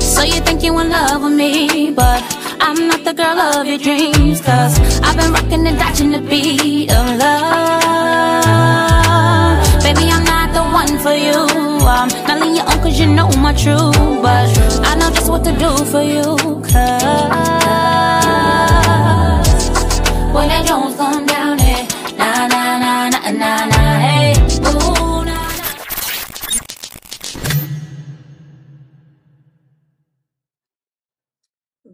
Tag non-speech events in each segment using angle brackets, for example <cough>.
So you think you in love with me, but I'm not the girl of your dreams. Cause I've been rocking and dodging the beat of love. Baby, I'm not the one for you. I'm not you know my. But I know just what to do for you. Cause when that Jones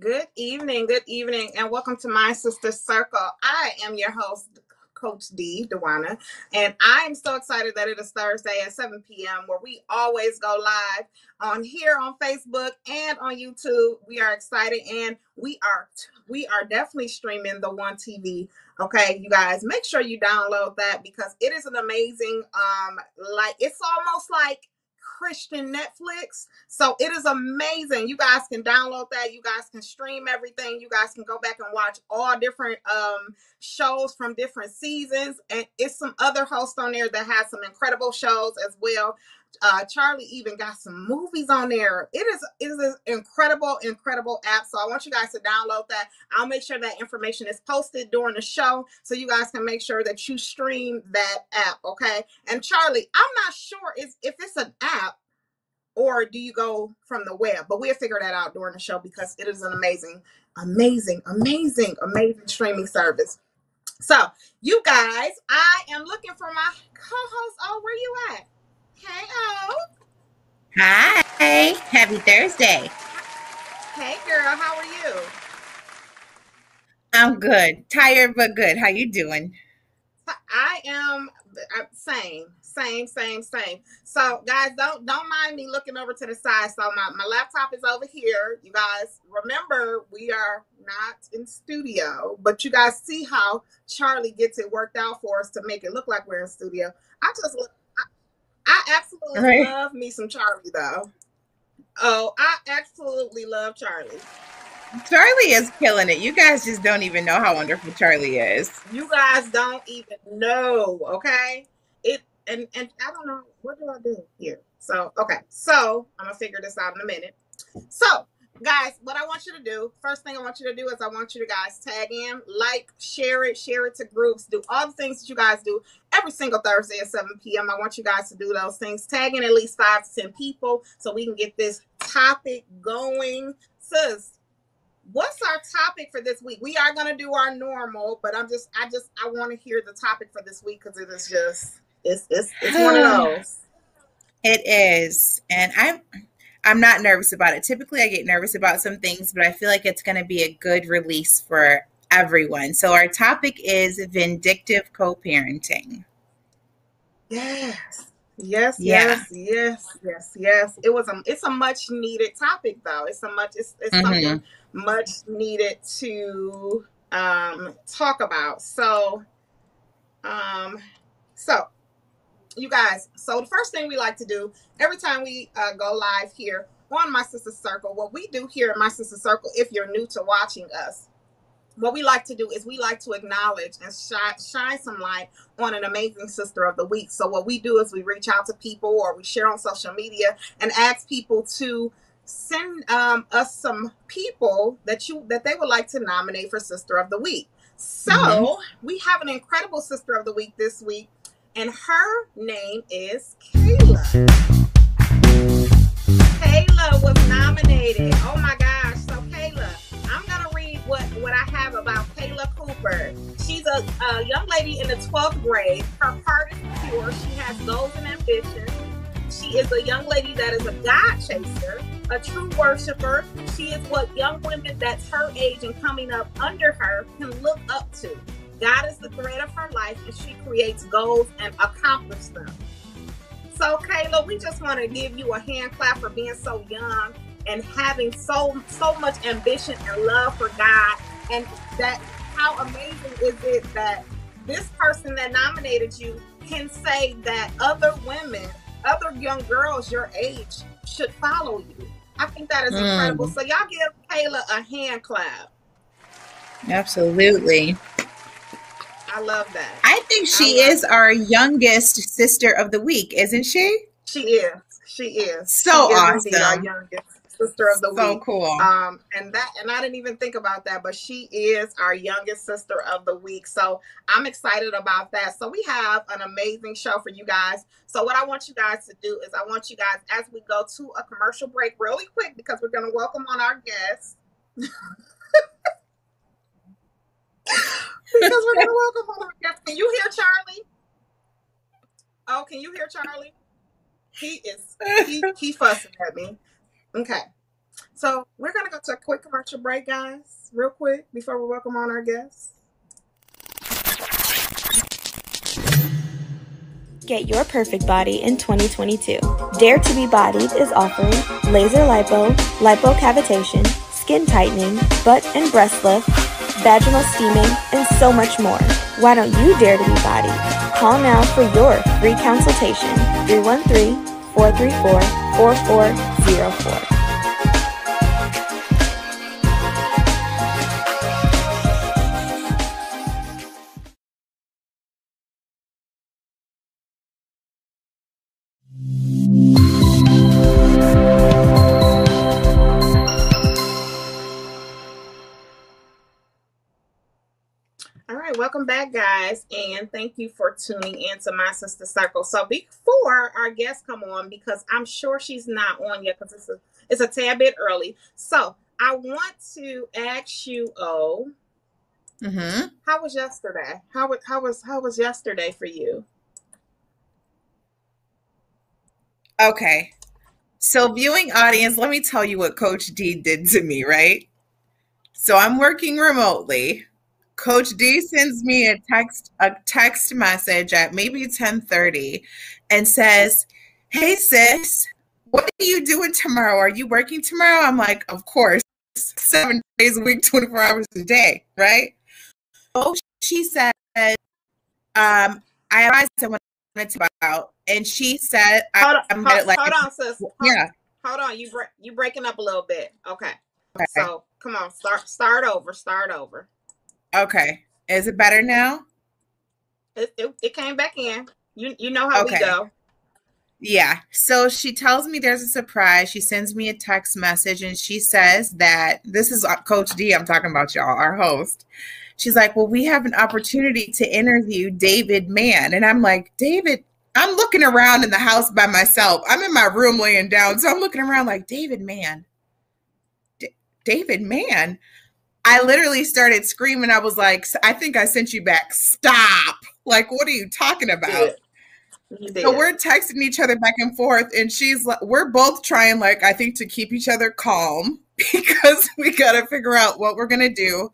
Good evening, good evening, and welcome to My Sister Circle. I am your host, Coach D, Dewana, and I am so excited that it is Thursday at 7 p.m., where we always go live on here on Facebook and on YouTube. We are excited, and we are we are definitely streaming the One TV. Okay, you guys, make sure you download that because it is an amazing, um, like it's almost like Christian Netflix. So it is amazing. You guys can download that. You guys can stream everything. You guys can go back and watch all different um shows from different seasons. And it's some other hosts on there that has some incredible shows as well. Uh, Charlie even got some movies on there. It is it is an incredible, incredible app. So I want you guys to download that. I'll make sure that information is posted during the show so you guys can make sure that you stream that app. Okay. And Charlie, I'm not sure if, if it's an app or do you go from the web? But we'll figure that out during the show because it is an amazing, amazing, amazing, amazing streaming service. So, you guys, I am looking for my co-host. Oh, where you at? Hey, oh, Hi, happy Thursday. hey, girl, how are you? I'm good. Tired but good. How you doing? I am uh, same, same, same, same. So, guys, don't don't mind me looking over to the side. So my, my laptop is over here. You guys remember we are not in studio, but you guys see how Charlie gets it worked out for us to make it look like we're in studio. I just look I, absolutely Right. love me some Charlie though. Oh, I absolutely love Charlie. Charlie is killing it. You guys just don't even know how wonderful Charlie is. You guys don't even know, okay? It and and I don't know what do I do here. So okay, so I'm gonna figure this out in a minute. So guys, what I want you to do, first thing I want you to do is I want you to guys tag in, like, share it, share it to groups, do all the things that you guys do every single Thursday at 7 p.m. I want you guys to do those things. Tag in at least five to ten people so we can get this topic going. Sis, what's our topic for this week? We are gonna do our normal, but I'm just I just I want to hear the topic for this week because it is just it's it's it's one of <sighs> those. It is. And I'm I'm not nervous about it. Typically I get nervous about some things, but I feel like it's gonna be a good release for everyone. So our topic is vindictive co-parenting. Yes. Yes, Yeah. yes, yes, yes, yes. It was a it's a much needed topic though. It's a much it's, it's Mhm. something much needed to um talk about. So um so you guys, so the first thing we like to do every time we uh, go live here on My Sister Circle, what we do here in My Sister Circle, if you're new to watching us, what we like to do is we like to acknowledge and shine, shine some light on an amazing sister of the week. So what we do is we reach out to people or we share on social media and ask people to send um, us some people that you that they would like to nominate for sister of the week. So Mhm. we have an incredible sister of the week this week, and her name is Kayla. Kayla was nominated. Oh my gosh! So Kayla, I'm gonna read what what I have about Kayla Cooper. She's a, a young lady in the 12th grade. Her heart is pure. She has goals and ambitions. She is a young lady that is a God chaser, a true worshiper. She is what young women that's her age and coming up under her can look up to. God is the thread of her life, and she creates goals and accomplishes them. So, Kayla, we just want to give you a hand clap for being so young and having so so much ambition and love for God. And that how amazing is it that this person that nominated you can say that other women, other young girls your age should follow you. I think that is Mm. incredible. So y'all give Kayla a hand clap. Absolutely. I love that. I think she I is that. our youngest sister of the week, isn't she? She is. She is. So she awesome. Is our youngest sister of the so week. So cool. Um, and that, and I didn't even think about that, but she is our youngest sister of the week. So I'm excited about that. So we have an amazing show for you guys. So what I want you guys to do is I want you guys as we go to a commercial break really quick because we're going to welcome on our guests. <laughs> because we're going <laughs> to welcome on our guests. Can you hear Charlie? Oh, can you hear Charlie? He is he, he fussing at me. Okay. So we're gonna go to a quick commercial break, guys, real quick before we welcome on our guests. Get your perfect body in 2022. Dare to be Bodied is offering laser lipo, lipocavitation, skin tightening, butt and breast lift, vaginal steaming, and so much more. Why don't you dare to be body? Call now for your free consultation 313 434 4404. Welcome back, guys, and thank you for tuning in to my sister circle. So before our guests come on, because I'm sure she's not on yet, because it's a it's a tad bit early. So I want to ask you, oh, mm-hmm. how was yesterday? How was how was how was yesterday for you? Okay. So, viewing audience, let me tell you what Coach D did to me, right? So, I'm working remotely. Coach D sends me a text a text message at maybe 10:30 and says, "Hey sis, what are you doing tomorrow? Are you working tomorrow?" I'm like, "Of course. 7 days a week, 24 hours a day, right?" Oh, she said, um, I advised someone to about, and she said, hold on, I'm hold, like, hold on, sis. Hold, yeah. Hold on, you bre- you breaking up a little bit. Okay. okay. So come on, start start over, start over. Okay. Is it better now? It, it, it came back in. You you know how okay. we go. Yeah. So she tells me there's a surprise. She sends me a text message and she says that this is uh, Coach D. I'm talking about y'all, our host. She's like, Well, we have an opportunity to interview David Mann. And I'm like, David, I'm looking around in the house by myself. I'm in my room laying down. So I'm looking around like, David Mann. D- David Mann. I literally started screaming. I was like, I think I sent you back. Stop. Like, what are you talking about? So we're texting each other back and forth, and she's like, we're both trying, like, I think to keep each other calm <laughs> because we got to figure out what we're going to do.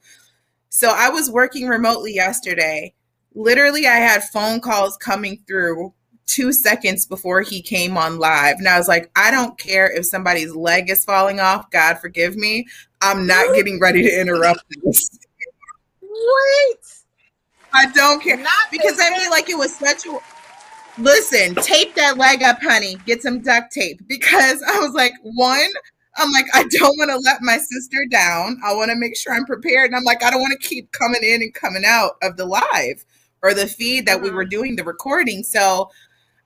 So I was working remotely yesterday. Literally, I had phone calls coming through two seconds before he came on live. And I was like, I don't care if somebody's leg is falling off. God forgive me. I'm not getting ready to interrupt this. Wait. I don't care. Not because I mean, like, it was such a. Listen, tape that leg up, honey. Get some duct tape. Because I was like, one, I'm like, I don't want to let my sister down. I want to make sure I'm prepared. And I'm like, I don't want to keep coming in and coming out of the live or the feed that we were mm-hmm. doing the recording. So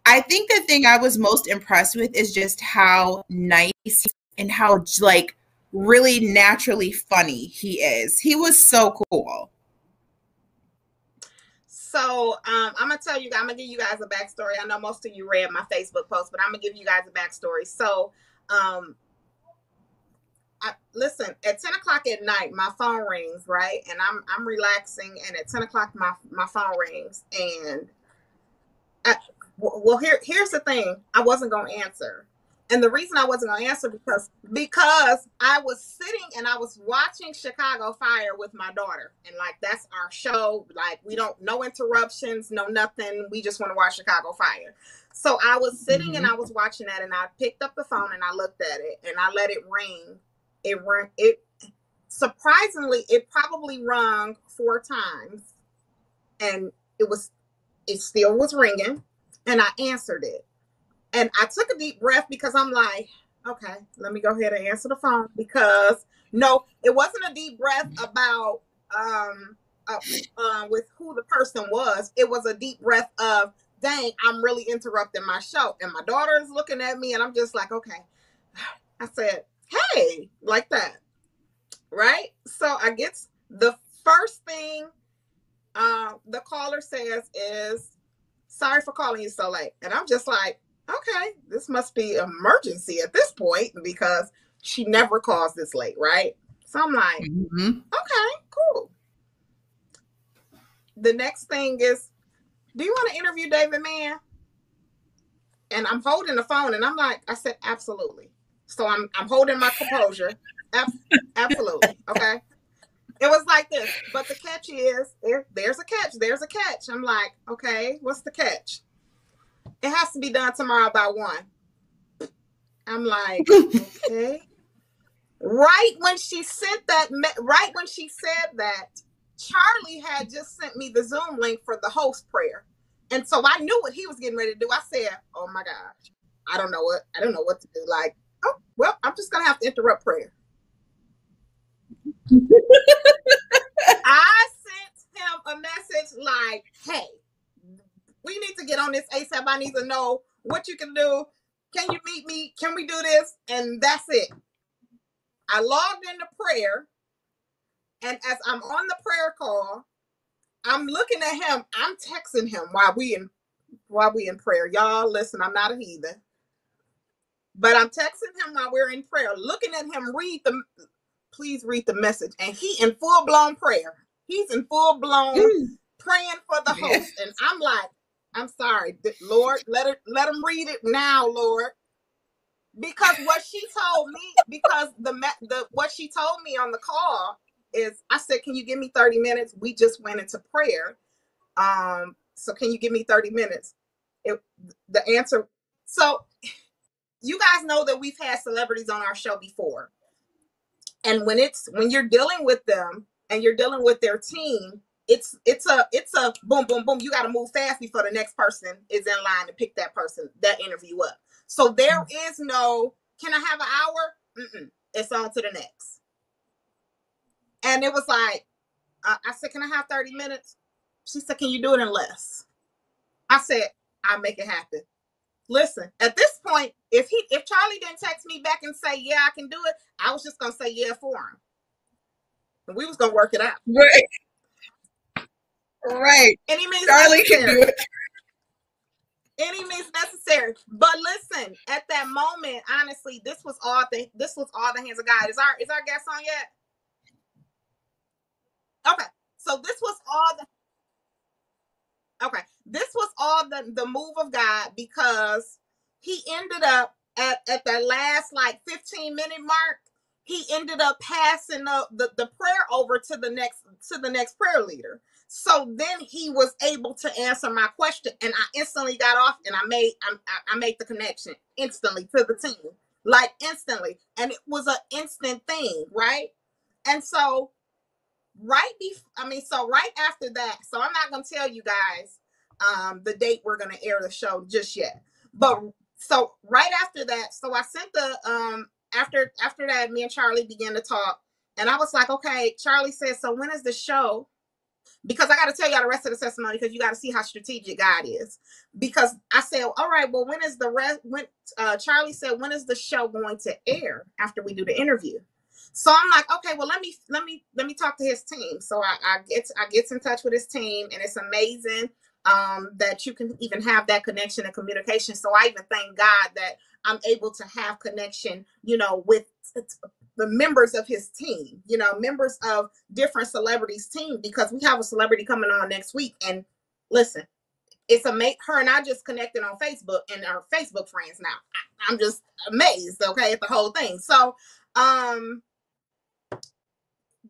I think the thing I was most impressed with is just how nice and how like really naturally funny he is. He was so cool. So um, I'm gonna tell you, I'm gonna give you guys a backstory. I know most of you read my Facebook post, but I'm gonna give you guys a backstory. So, um, I, listen, at 10 o'clock at night, my phone rings, right, and I'm I'm relaxing, and at 10 o'clock, my my phone rings, and I, well, here here's the thing, I wasn't gonna answer and the reason I wasn't gonna answer because because I was sitting and I was watching Chicago Fire with my daughter, and like that's our show. Like we don't no interruptions, no nothing. We just want to watch Chicago Fire. So I was sitting mm-hmm. and I was watching that, and I picked up the phone and I looked at it and I let it ring. It rang. It surprisingly, it probably rung four times, and it was it still was ringing, and I answered it and I took a deep breath because I'm like, okay, let me go ahead and answer the phone because no, it wasn't a deep breath about um uh, uh, with who the person was, it was a deep breath of, dang, I'm really interrupting my show. And my daughter is looking at me, and I'm just like, okay. I said, hey, like that. Right? So I get the first thing uh, the caller says is, sorry for calling you so late. And I'm just like, okay, this must be emergency at this point because she never calls this late, right? So I'm like, mm-hmm. okay, cool. The next thing is, do you want to interview David Mann? And I'm holding the phone and I'm like, I said, absolutely. So I'm I'm holding my composure. <laughs> absolutely. Okay. It was like this, but the catch is there, there's a catch. There's a catch. I'm like, okay, what's the catch? It has to be done tomorrow by one. I'm like, <laughs> okay. right when she sent that, right when she said that, Charlie had just sent me the Zoom link for the host prayer. And so I knew what he was getting ready to do. I said, Oh my gosh, I don't know what I don't know what to do. Like, oh well, I'm just gonna have to interrupt prayer. I sent him a message like, hey, we need to get on this ASAP. I need to know what you can do. Can you meet me? Can we do this? And that's it. I logged into prayer. And as I'm on the prayer call, I'm looking at him. I'm texting him while we in while we in prayer. Y'all listen, I'm not a heathen. But I'm texting him while we're in prayer, looking at him read the please read the message. And he in full blown prayer. He's in full blown mm. praying for the host. And I'm like, I'm sorry, Lord, let her let him read it now, Lord. Because what she told me, because the the what she told me on the call is, I said, "Can you give me 30 minutes?" We just went into prayer, um. So can you give me 30 minutes? It, the answer. So you guys know that we've had celebrities on our show before, and when it's when you're dealing with them and you're dealing with their team, it's it's a it's a boom boom boom. You got to move fast before the next person is in line to pick that person that interview up. So there mm. is no can I have an hour? Mm-mm. It's on to the next. And it was like uh, I said, can I have thirty minutes? She said, can you do it in less? I said, I'll make it happen. Listen, at this point, if he if Charlie didn't text me back and say, yeah, I can do it, I was just gonna say yeah for him. And we was gonna work it out. Right. Right. Any means Charlie necessary. can do it. Any means necessary. But listen, at that moment, honestly, this was all the this was all the hands of God. Is our is our guest on yet? Okay. So this was all the okay. This was all the the move of God because he ended up at, at that last like 15 minute mark he ended up passing the, the, the prayer over to the next to the next prayer leader so then he was able to answer my question, and I instantly got off, and I made I, I made the connection instantly to the team, like instantly, and it was an instant thing, right? And so, right before, I mean, so right after that, so I'm not gonna tell you guys um, the date we're gonna air the show just yet, but so right after that, so I sent the um after after that, me and Charlie began to talk, and I was like, okay, Charlie says, so when is the show? because I got to tell y'all the rest of the testimony because you got to see how strategic God is. Because I said, all right, well, when is the rest? When uh, Charlie said, when is the show going to air after we do the interview? So I'm like, okay, well, let me let me let me talk to his team. So I, I get I gets in touch with his team, and it's amazing um, that you can even have that connection and communication. So I even thank God that I'm able to have connection, you know, with the members of his team, you know, members of different celebrities' team, because we have a celebrity coming on next week. And listen, it's a make her and I just connected on Facebook and our Facebook friends now. I, I'm just amazed, okay, at the whole thing. So um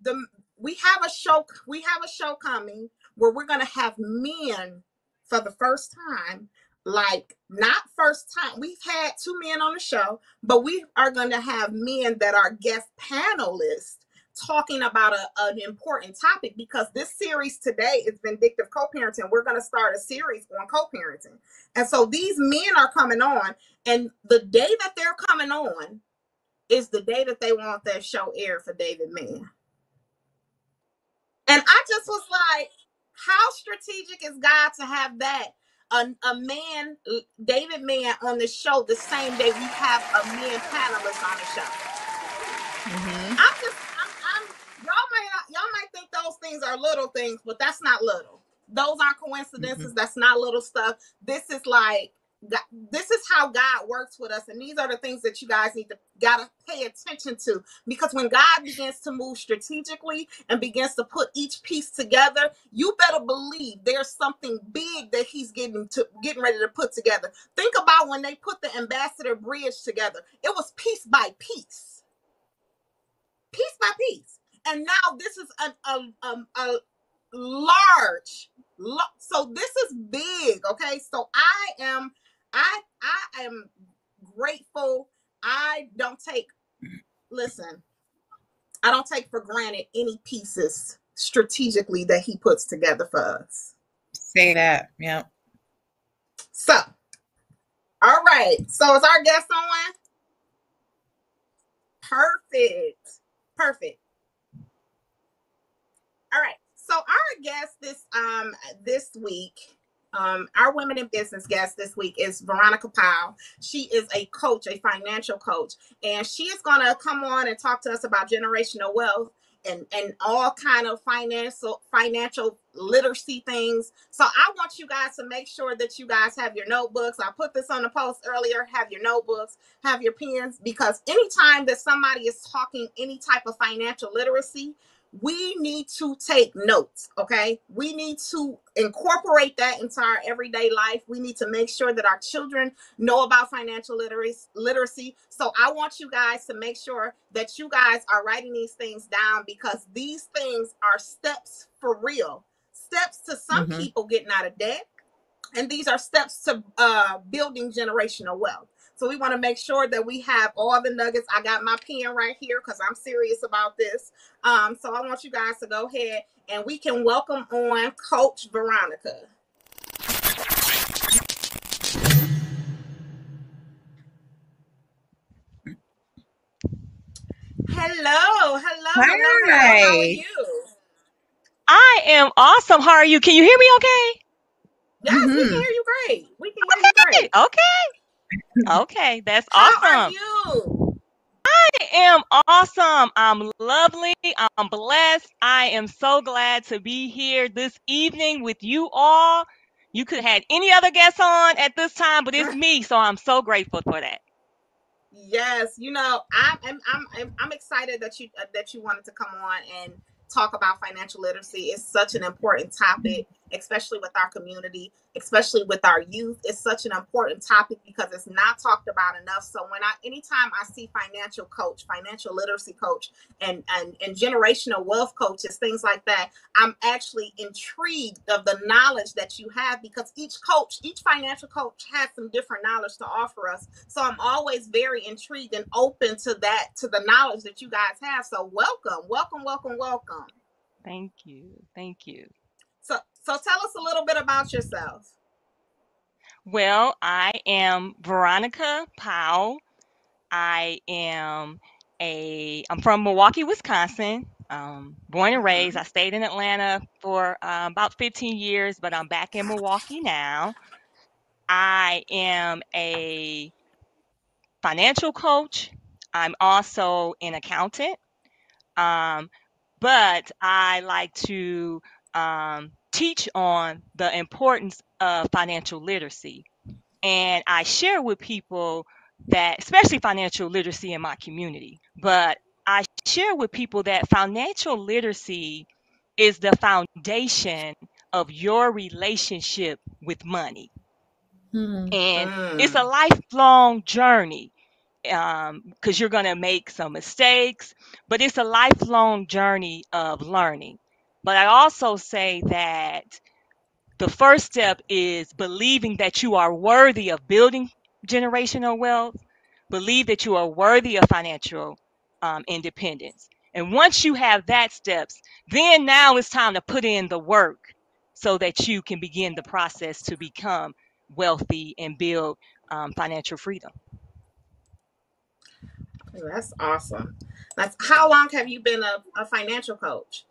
the we have a show, we have a show coming where we're gonna have men for the first time like not first time we've had two men on the show but we are going to have men that are guest panelists talking about a, an important topic because this series today is vindictive co-parenting. We're going to start a series on co-parenting. And so these men are coming on and the day that they're coming on is the day that they want that show aired for david mann. And I just was like, how strategic is God to have that? A, a man, David Mann, on the show the same day we have a man panelist on the show. Mm-hmm. I'm just, I'm, I'm, y'all might, not, y'all might think those things are little things, but that's not little. Those aren't coincidences. Mm-hmm. That's not little stuff. This is like This is how God works with us, and these are the things that you guys need to gotta pay attention to. Because when God begins to move strategically and begins to put each piece together, you better believe there's something big that He's getting to getting ready to put together. Think about when they put the Ambassador Bridge together; it was piece by piece, piece by piece, and now this is a a, a, a large. So this is big, okay? So I am I I am grateful. I don't take listen. I don't take for granted any pieces strategically that he puts together for us. Say that. Yep. So, all right. So is our guest on? Perfect. Perfect. All right. So our guest this um this week um, our women in business guest this week is Veronica Powell. She is a coach, a financial coach, and she is going to come on and talk to us about generational wealth and and all kind of financial financial literacy things. So I want you guys to make sure that you guys have your notebooks. I put this on the post earlier. Have your notebooks, have your pens, because anytime that somebody is talking any type of financial literacy, we need to take notes, okay? We need to incorporate that into our everyday life. We need to make sure that our children know about financial literacy. literacy. So I want you guys to make sure that you guys are writing these things down because these things are steps for real. Steps to some Mhm. people getting out of debt, and these are steps to uh, building generational wealth. So we want to make sure that we have all the nuggets. I got my pen right here because I'm serious about this. Um, so I want you guys to go ahead and we can welcome on Coach Veronica. Hello, hello, hello. How are you? I am awesome. How are you? Can you hear me okay? Yes, we can Mhm. hear you great. We can hear you great. Okay. Okay. That's How are awesome. you? I am awesome. I'm lovely. I'm blessed. I am so glad to be here this evening with you all. You could have had any other guests on at this time, but it's <laughs> me. So I'm so grateful for that. Yes, you know, I'm I'm I'm I'm I'm excited that you uh, that you wanted to come on and talk about financial literacy. It's such an important topic, especially with our community, especially with our youth. It's such an important topic because it's not talked about enough. So when I anytime I see financial coach, financial literacy coach, and and and generational wealth coaches, things like that, I'm actually intrigued of the knowledge that you have because each coach, each financial coach has some different knowledge to offer us. So I'm always very intrigued and open to that, to the knowledge that you guys have. So welcome, welcome, welcome, welcome. Thank you. Thank you. So tell us a little bit about yourself. Well, I am Veronica Powell. I am a I'm from Milwaukee, Wisconsin. Um, born and raised. I stayed in Atlanta for uh, about 15 years, but I'm back in Milwaukee now. I am a financial coach. I'm also an accountant. Um, but I like to um, teach on the importance of financial literacy. And I share with people that, especially financial literacy in my community, but I share with people that financial literacy is the foundation of your relationship with money. Mhm. And it's a Mm. lifelong journey because you're going to make some mistakes, but it's a lifelong journey of learning. But I also say that the first step is believing that you are worthy of building generational wealth, believe that you are worthy of financial um, independence. And once you have that steps, then now it's time to put in the work so that you can begin the process to become wealthy and build um, financial freedom. That's awesome. That's how long have you been a, a financial coach?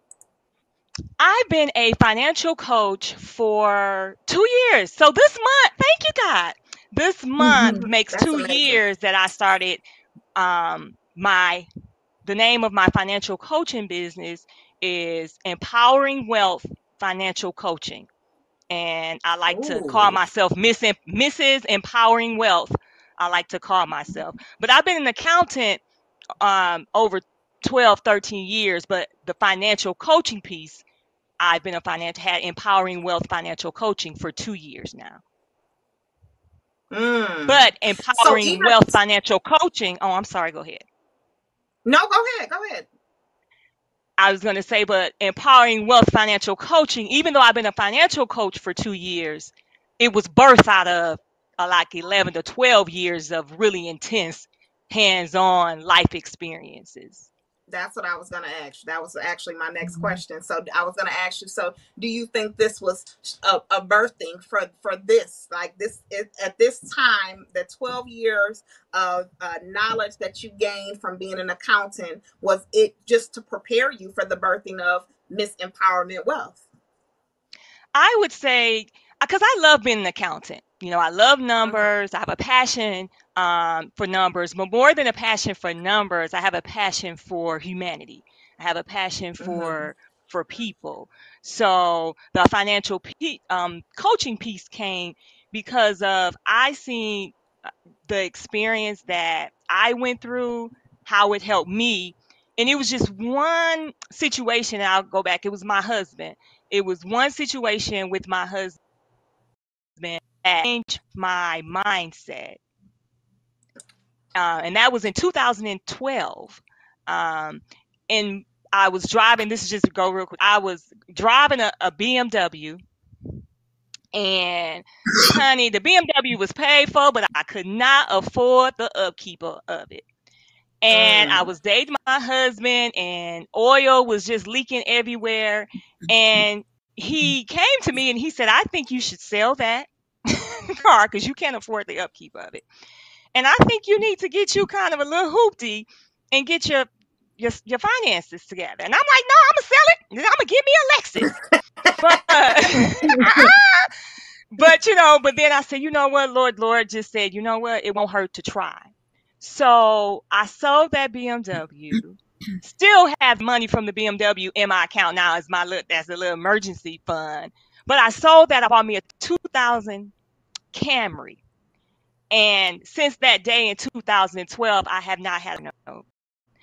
I've been a financial coach for two years. So this month, thank you, God. This month Mhm. makes That's two amazing. years that I started um, my the name of my financial coaching business is Empowering Wealth Financial Coaching. And I like to call myself Miss Em- Mrs. Empowering Wealth. I like to call myself. But I've been an accountant um, over 12, 13 years, but the financial coaching piece, I've been a financial had empowering wealth financial coaching for two years now. Mm. But So empowering even wealth financial coaching, oh, I'm sorry, go ahead. no, go ahead, go ahead. I was going to say, but empowering wealth financial coaching, even though I've been a financial coach for two years, it was birthed out of uh, like 11 to 12 years of really intense hands on life experiences. That's what I was going to ask. That was actually my next Mhm. question. So I was going to ask you. So do you think this was a, a birthing for for this? Like this it, at this time, the twelve years of uh, knowledge that you gained from being an accountant was it just to prepare you for the birthing of Miss Empowerment Wealth? I would say because I love being an accountant. You know, I love numbers. I have a passion um, for numbers, but more than a passion for numbers, I have a passion for humanity. I have a passion for for people. So the financial pe- um, coaching piece came because of I seen uh, the experience that I went through, how it helped me, and it was just one situation. I'll go back. It was my husband it was one situation with my husband that changed my mindset. Uh, and that was in 2012. Um, and I was driving, this is just to go real quick. I was driving a, a BMW, and <laughs> honey, the BMW was paid for, but I could not afford the upkeep of it. And I Mm. was dating my husband, and oil was just leaking everywhere. And he <laughs> came to me and he said, I think you should sell that <laughs> car because you can't afford the upkeep of it. And I think you need to get you kind of a little hoopty and get your your, your finances together. And I'm like, no, I'm gonna sell it. I'm gonna give me a Lexus. But <laughs> uh, but you know, but then I said, you know what, Lord, Lord just said, you know what, it won't hurt to try. So I sold that BMW. Still have money from the BMW in my account now as my little as a little emergency fund. But I sold that. I bought me a 2000 Camry. And since that day in 2012, I have not had a note.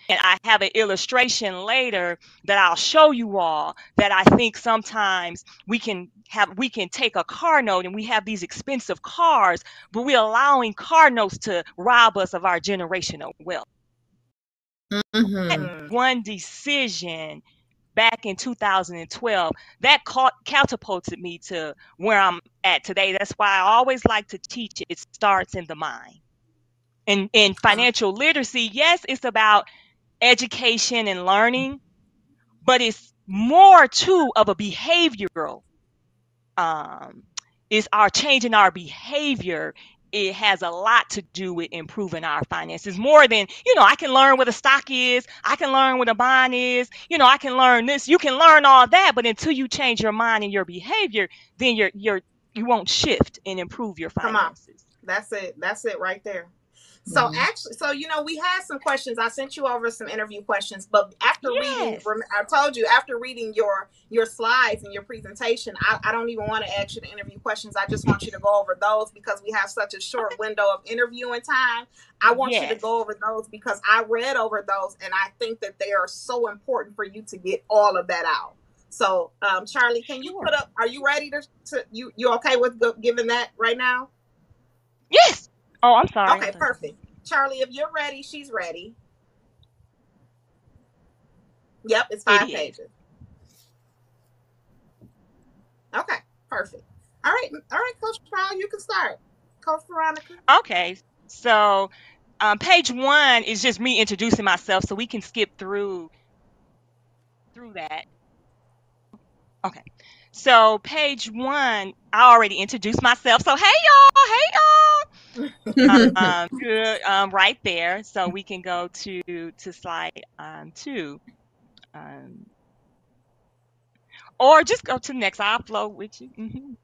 And I have an illustration later that I'll show you all that I think sometimes we can have we can take a car note and we have these expensive cars, but we're allowing car notes to rob us of our generational wealth. Mhm. Mm. One decision back in 2012 that caught, catapulted me to where I'm at today. That's why I always like to teach it starts in the mind. And in financial literacy, yes, it's about education and learning, but it's more too of a behavioral. Um, is our changing our behavior. It has a lot to do with improving our finances more than, you know, I can learn what a stock is, I can learn what a bond is, you know, I can learn this, you can learn all that, but until you change your mind and your behavior, then you're you're you won't shift and improve your finances. That's it. That's it right there. So Mhm. actually, so you know, we had some questions. I sent you over some interview questions, but after reading, Yes. rem- I told you after reading your your slides and your presentation, I, I don't even want to ask you the interview questions. I just want you to go over those because we have such a short window of interviewing time. I want you to go over those because I read over those and I think that they are so important for you to get all of that out. So, um, Charlie, can you put up? Are you ready to? to you you okay with go, giving that right now? Yes. Oh, I'm sorry. Okay, perfect. Charlie, if you're ready, she's ready. Yep, it's five is. pages. Okay, perfect. All right, all right, Coach Charlie, you can start. Coach Veronica. Okay, so um, page one is just me introducing myself, so we can skip through through that. Okay, so page one, I already introduced myself. So hey y'all, hey y'all, <laughs> um, good, um, right there. So we can go to to slide um, two. Um, or just go to the next. I'll flow with you. Mm -hmm.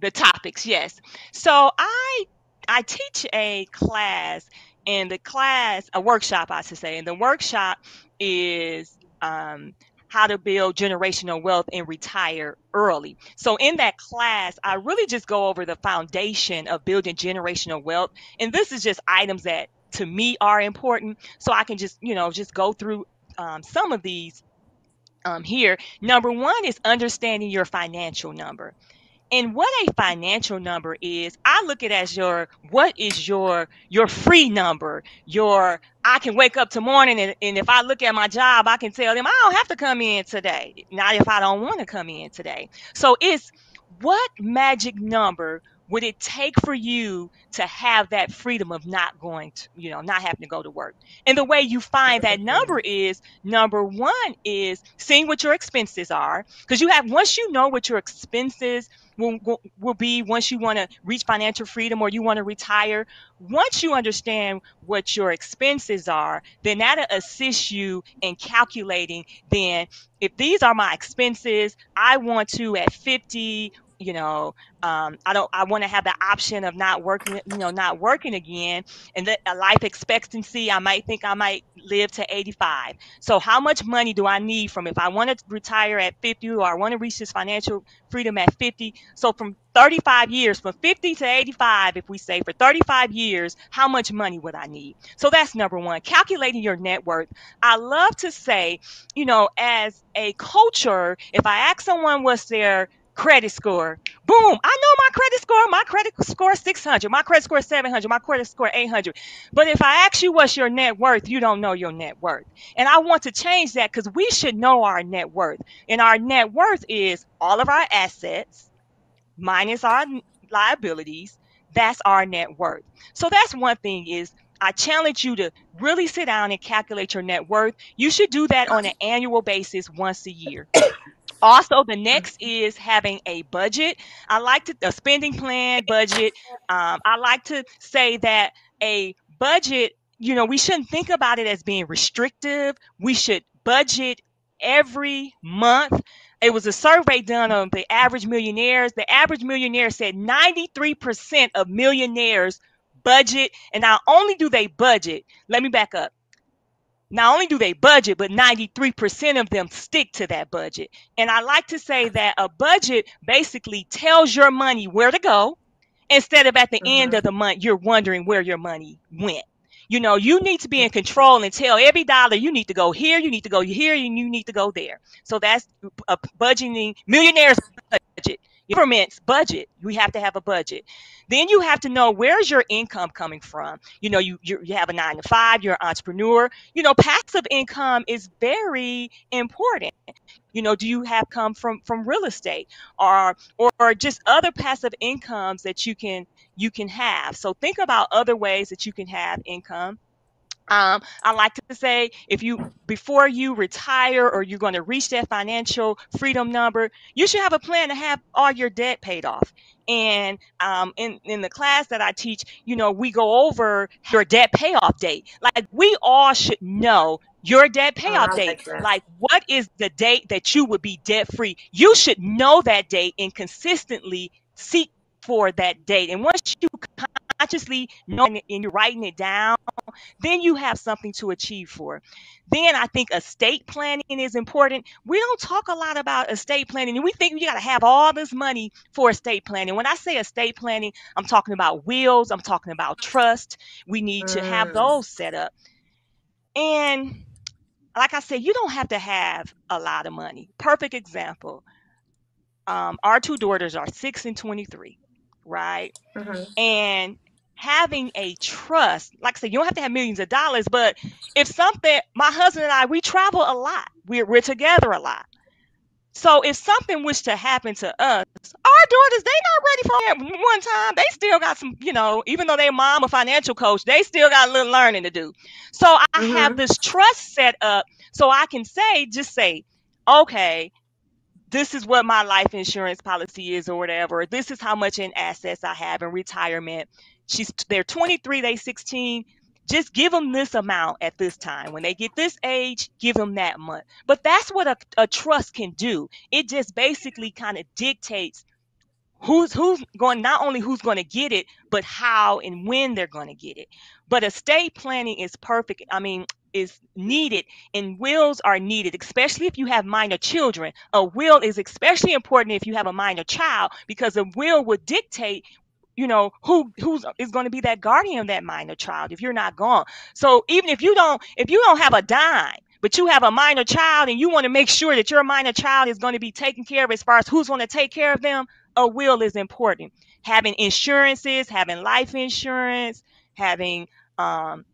The topics, yes. So I I teach a class, and the class a workshop, I should say, and the workshop is um, how to build generational wealth and retire early. So in that class, I really just go over the foundation of building generational wealth, and this is just items that to me are important. So I can just you know just go through um, some of these um, here. Number one is understanding your financial number. And what a financial number is, I look at it as your what is your your free number. Your I can wake up tomorrow and, and if I look at my job, I can tell them I don't have to come in today. Not if I don't want to come in today. So it's what magic number would it take for you to have that freedom of not going to, you know, not having to go to work? And the way you find that number is number one is seeing what your expenses are. Because you have, once you know what your expenses will, will, will be, once you want to reach financial freedom or you want to retire, once you understand what your expenses are, then that'll assist you in calculating then if these are my expenses, I want to at 50 you know um, i don't i want to have the option of not working you know not working again and that a life expectancy i might think i might live to 85 so how much money do i need from if i want to retire at 50 or i want to reach this financial freedom at 50 so from 35 years from 50 to 85 if we say for 35 years how much money would i need? So that's number one calculating your net worth. I love to say you know as a culture if i ask someone what's their credit score. Boom. I know my credit score. My credit score is 600. My credit score is 700. My credit score 800. But if I ask you what's your net worth, you don't know your net worth. And I want to change that because we should know our net worth. And our net worth is all of our assets minus our liabilities. That's our net worth. So that's one thing is I challenge you to really sit down and calculate your net worth. You should do that on an annual basis once a year. Also, the next is having a budget. I like to a spending plan budget. Um, I like to say that a budget, you know, we shouldn't think about it as being restrictive. We should budget every month. It was a survey done on the average millionaires. The average millionaire said 93% of millionaires budget. And not only do they budget, let me back up not only do they budget, but 93% of them stick to that budget. And I like to say that a budget basically tells your money where to go instead of at the mm-hmm. end of the month, you're wondering where your money went. You know, you need to be in control and tell every dollar you need to go here, you need to go here, and you need to go there. So that's a budgeting millionaire's budget government's budget. We have to have a budget. Then you have to know where's your income coming from. You know, you you you have a nine to five. You're an entrepreneur. You know, passive income is very important. You know, do you have come from from real estate or or or just other passive incomes that you can you can have? So think about other ways that you can have income. Um, I like to say if you before you retire or you're going to reach that financial freedom number, you should have a plan to have all your debt paid off. And um, in in the class that I teach, you know, we go over your debt payoff date. Like we all should know your debt oh, payoff oh, date. Like, like what is the date that you would be debt free? You should know that date and consistently seek for that date. And once you consciously know it and you're writing it down, then you have something to achieve for. Then I think estate planning is important. We don't talk a lot about estate planning, and we think you got to have all this money for estate planning. When I say estate planning, I'm talking about wills, I'm talking about trust. We need to have mm. those set up. And like I said, you don't have to have a lot of money. Perfect example. Um, our two daughters are six and 23, right? Mm-hmm. And having a trust, like I said, you don't have to have millions of dollars, but if something, my husband and I, we travel a lot. We're, we're together a lot. So if something was to happen to us, our daughters, they not ready for it. One time, they still got some, you know, even though they mom a financial coach, they still got a little learning to do. So I mm-hmm. have this trust set up so I can say, just say, okay, this is what my life insurance policy is or whatever. This is how much in assets I have in retirement she's they're 23 they 16 just give them this amount at this time. When they get this age, give them that much. But that's what a, a trust can do. It just basically kind of dictates who's who's going not only who's going to get it but how and when they're going to get it but estate planning is perfect i mean is needed and wills are needed especially if you have minor children a will is especially important if you have a minor child because a will would dictate you know who who's is going to be that guardian of that minor child if you're not gone so even if you don't if you don't have a dime but you have a minor child and you want to make sure that your minor child is going to be taken care of as far as who's going to take care of them a will is important. Having insurances, having life insurance, having um,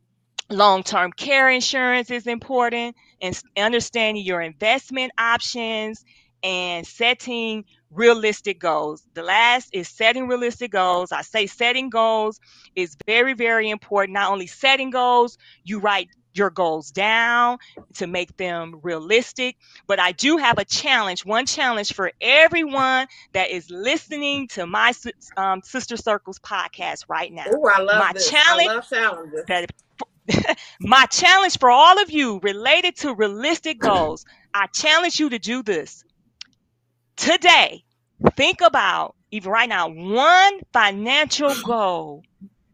long-term care insurance is important, and understanding your investment options and setting realistic goals. The last is setting realistic goals. I say setting goals is very, very important. Not only setting goals, you write your goals down to make them realistic. But I do have a challenge, one challenge for everyone that is listening to my um, Sister Circles podcast right now. Oh, I love my this. challenge. I love challenges. That, <laughs> my challenge for all of you related to realistic goals, I challenge you to do this today. Think about, even right now, one financial goal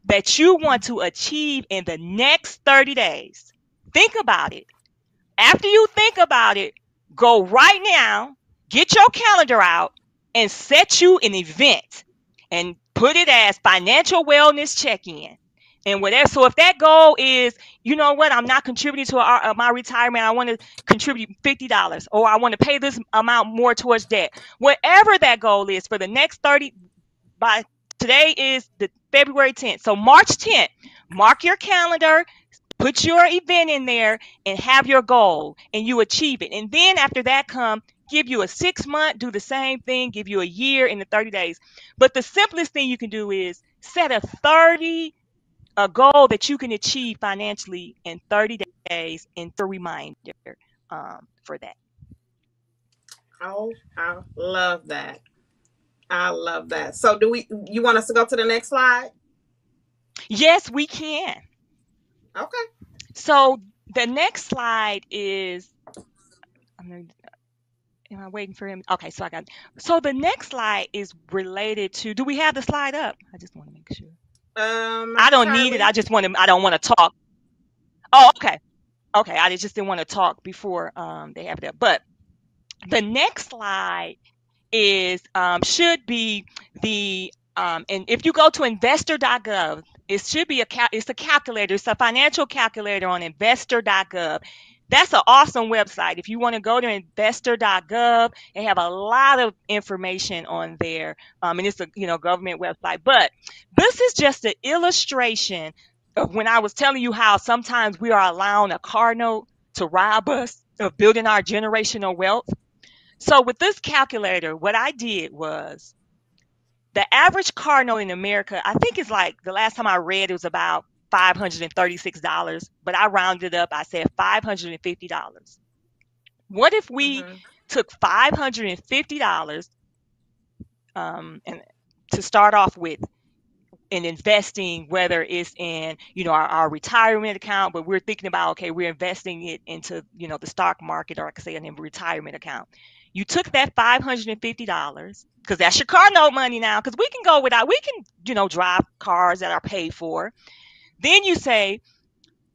that you want to achieve in the next 30 days. Think about it. After you think about it, go right now, get your calendar out, and set you an event and put it as financial wellness check-in and whatever. So if that goal is, you know what, I'm not contributing to our, uh, my retirement, I want to contribute fifty dollars, or I want to pay this amount more towards debt. Whatever that goal is for the next thirty, by today is the February 10th. So March 10th, mark your calendar, put your event in there, and have your goal, and you achieve it. And then after that come give you a six month, do the same thing, give you a year in the 30 days. But the simplest thing you can do is set a 30 a goal that you can achieve financially in 30 days and a reminder um, for that. Oh, I love that. I love that. So do we you want us to go to the next slide? Yes, we can. Okay. So the next slide is I'm gonna, am I waiting for him? Okay, so I got so the next slide is related to do we have the slide up? I just want to make sure. Um I don't need it. I just want to I don't want to talk. Oh, okay. Okay, I just didn't want to talk before um they have it up. But the next slide is um, should be the um, and if you go to investor.gov, it should be a cal- it's a calculator. It's a financial calculator on investor.gov. That's an awesome website. If you want to go to investor.gov, they have a lot of information on there, um, and it's a you know government website. But this is just an illustration of when I was telling you how sometimes we are allowing a car note to rob us of building our generational wealth. So with this calculator, what I did was the average car note in America, I think is like the last time I read it was about $536, but I rounded up, I said $550. What if we Mhm. took $550 um, and to start off with in investing, whether it's in, you know, our, our retirement account, but we're thinking about, okay, we're investing it into, you know, the stock market or I could say in a retirement account. You took that $550 because that's your car note money now because we can go without, we can, you know, drive cars that are paid for. Then you say,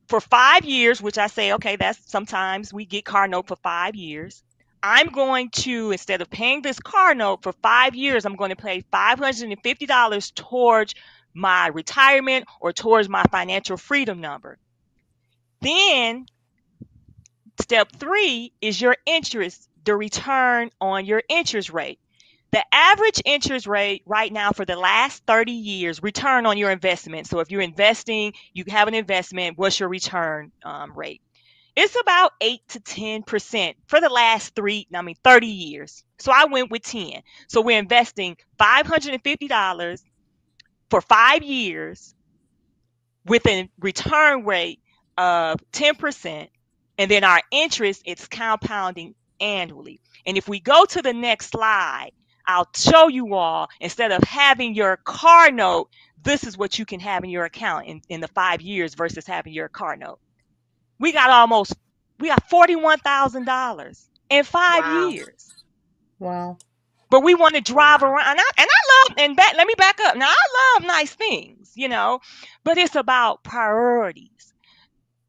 for five years, which I say, okay, that's sometimes we get car note for five years. I'm going to, instead of paying this car note for five years, I'm going to pay $550 towards my retirement or towards my financial freedom number. Then, step three is your interest, the return on your interest rate. The average interest rate right now for the last 30 years, return on your investment. So if you're investing, you have an investment, what's your return um, rate? It's about 8 to 10% for the last three, I mean, 30 years. So I went with 10. So we're investing $550 for five years with a return rate of 10%. And then our interest, it's compounding annually. And if we go to the next slide, I'll show you all instead of having your car note this is what you can have in your account in, in the five years versus having your car note. We got almost we got forty one thousand dollars in five Wow. years. Wow. But we want to drive around, and I, and I love and back. Let me back up. Now I love nice things, you know, but it's about priorities.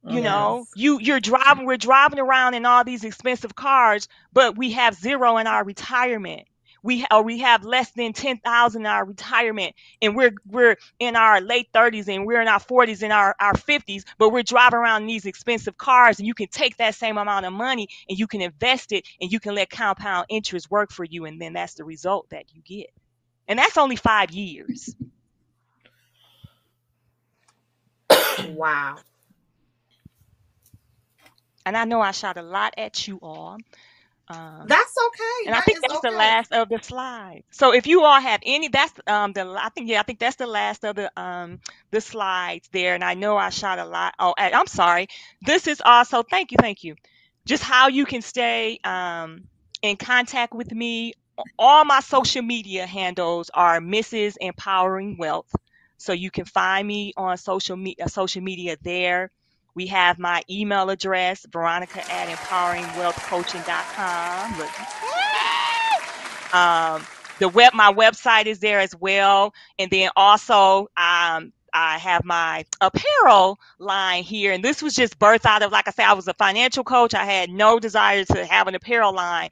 You oh, know, you you're driving. We're driving around in all these expensive cars, but we have zero in our retirement. We or we have less than ten thousand in our retirement, and we're we're in our late thirties and we're in our forties and our our fifties, but we're driving around in these expensive cars, and you can take that same amount of money and you can invest it, and you can let compound interest work for you, and then that's the result that you get, and that's only five years. Wow. And I know I shot a lot at you all. Um, That's okay. And I think that's the last of the slides. So if you all have any, that's um the I think yeah I think that's the last of the um the slides there. And I know I shot a lot. Oh, I'm sorry. This is also thank you, thank you. Just how you can stay um in contact with me. All my social media handles are Mrs. Empowering Wealth. So you can find me on social media social media there. We have my email address, Veronica at empoweringwealthcoaching.com. Look. Um, the web, my website is there as well, and then also um, I have my apparel line here, and this was just birthed out of, like I said, I was a financial coach. I had no desire to have an apparel line,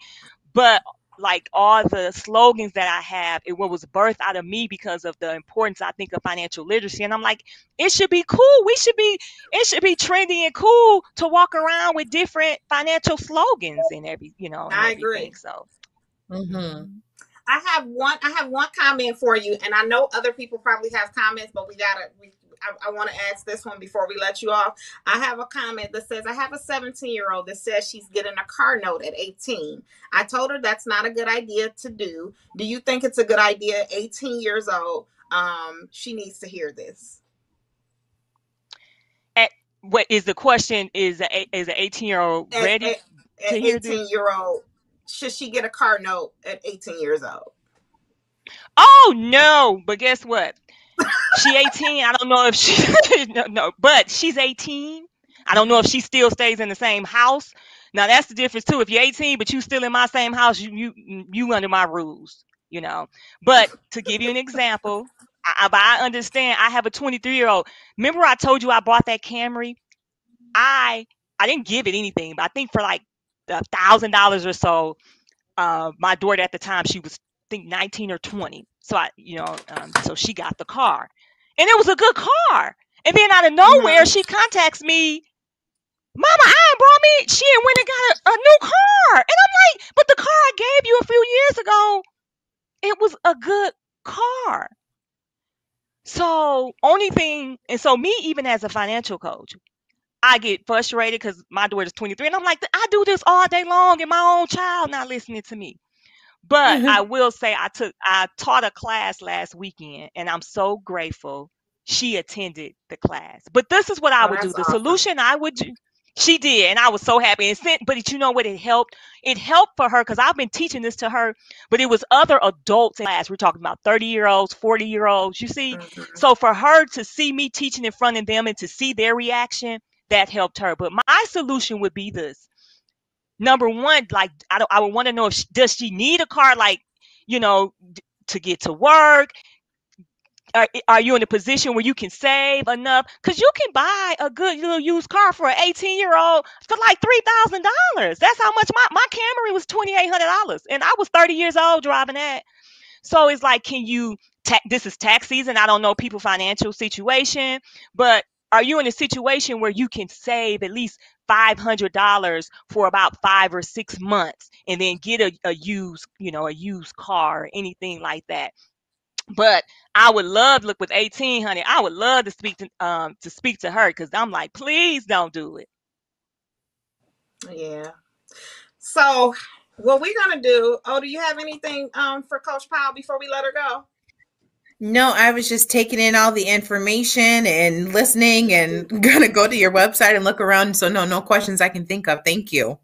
but like all the slogans that I have, it was birthed out of me because of the importance I think of financial literacy. And I'm like, it should be cool. We should be, it should be trendy and cool to walk around with different financial slogans and every, you know, I agree. So. Mm-hmm. I have one. I have one comment for you, and I know other people probably have comments, but we gotta. We, I, I want to ask this one before we let you off. I have a comment that says, "I have a 17 year old that says she's getting a car note at 18. I told her that's not a good idea to do. Do you think it's a good idea? 18 years old. Um, she needs to hear this. At what is the question is a is an 18 year old ready at, at to hear 18 this year old, should she get a car note at 18 years old? oh no but guess what she 18 i don't know if she <laughs> no, no but she's 18 i don't know if she still stays in the same house. Now that's the difference too. If you're 18 but you still in my same house you you you under my rules you know. But to give you an example I, I, understand i have a 23 year old remember i told you i bought that camry? I i didn't give it anything but i think for like a thousand dollars or so uh, my daughter at the time she was I think 19 or 20 so i you know um, so she got the car. And it was a good car. And then out of nowhere she contacts me mama i brought me she and went and got a, a new car. And i'm like but the car i gave you a few years ago it was a good car. So only thing and so me even as a financial coach I get frustrated because my daughter's 23 and I'm like, I do this all day long and my own child not listening to me. But I will say I took I taught a class last weekend and I'm so grateful she attended the class. But this is what I Oh, would do. The awesome. solution I would do she did, and I was so happy. And sent, but you know what? It helped. It helped for her because I've been teaching this to her, but it was other adults in class. We're talking about 30 year olds, 40 year olds. You see, Mhm. so for her to see me teaching in front of them and to see their reaction, that helped her. But my solution would be this: number one, like I don't, I would want to know if she, does she need a car, like you know, to get to work. Are, are you in a position where you can save enough? Because you can buy a good little used car for an 18 year old for like $3,000. That's how much my, my Camry was $2,800. And I was 30 years old driving that. So it's like, can you, ta- this is tax season. I don't know people financial situation, but are you in a situation where you can save at least $500 for about five or six months and then get a, a used, you know, a used car or anything like that? But I would love, to look with 1800, I would love to speak to, um, to speak to her because I'm like, please don't do it. Yeah. So what we're gonna do? Oh, do you have anything um for Coach Powell before we let her go? No, I was just taking in all the information and listening and <laughs> gonna go to your website and look around. So no, no questions I can think of. Thank you.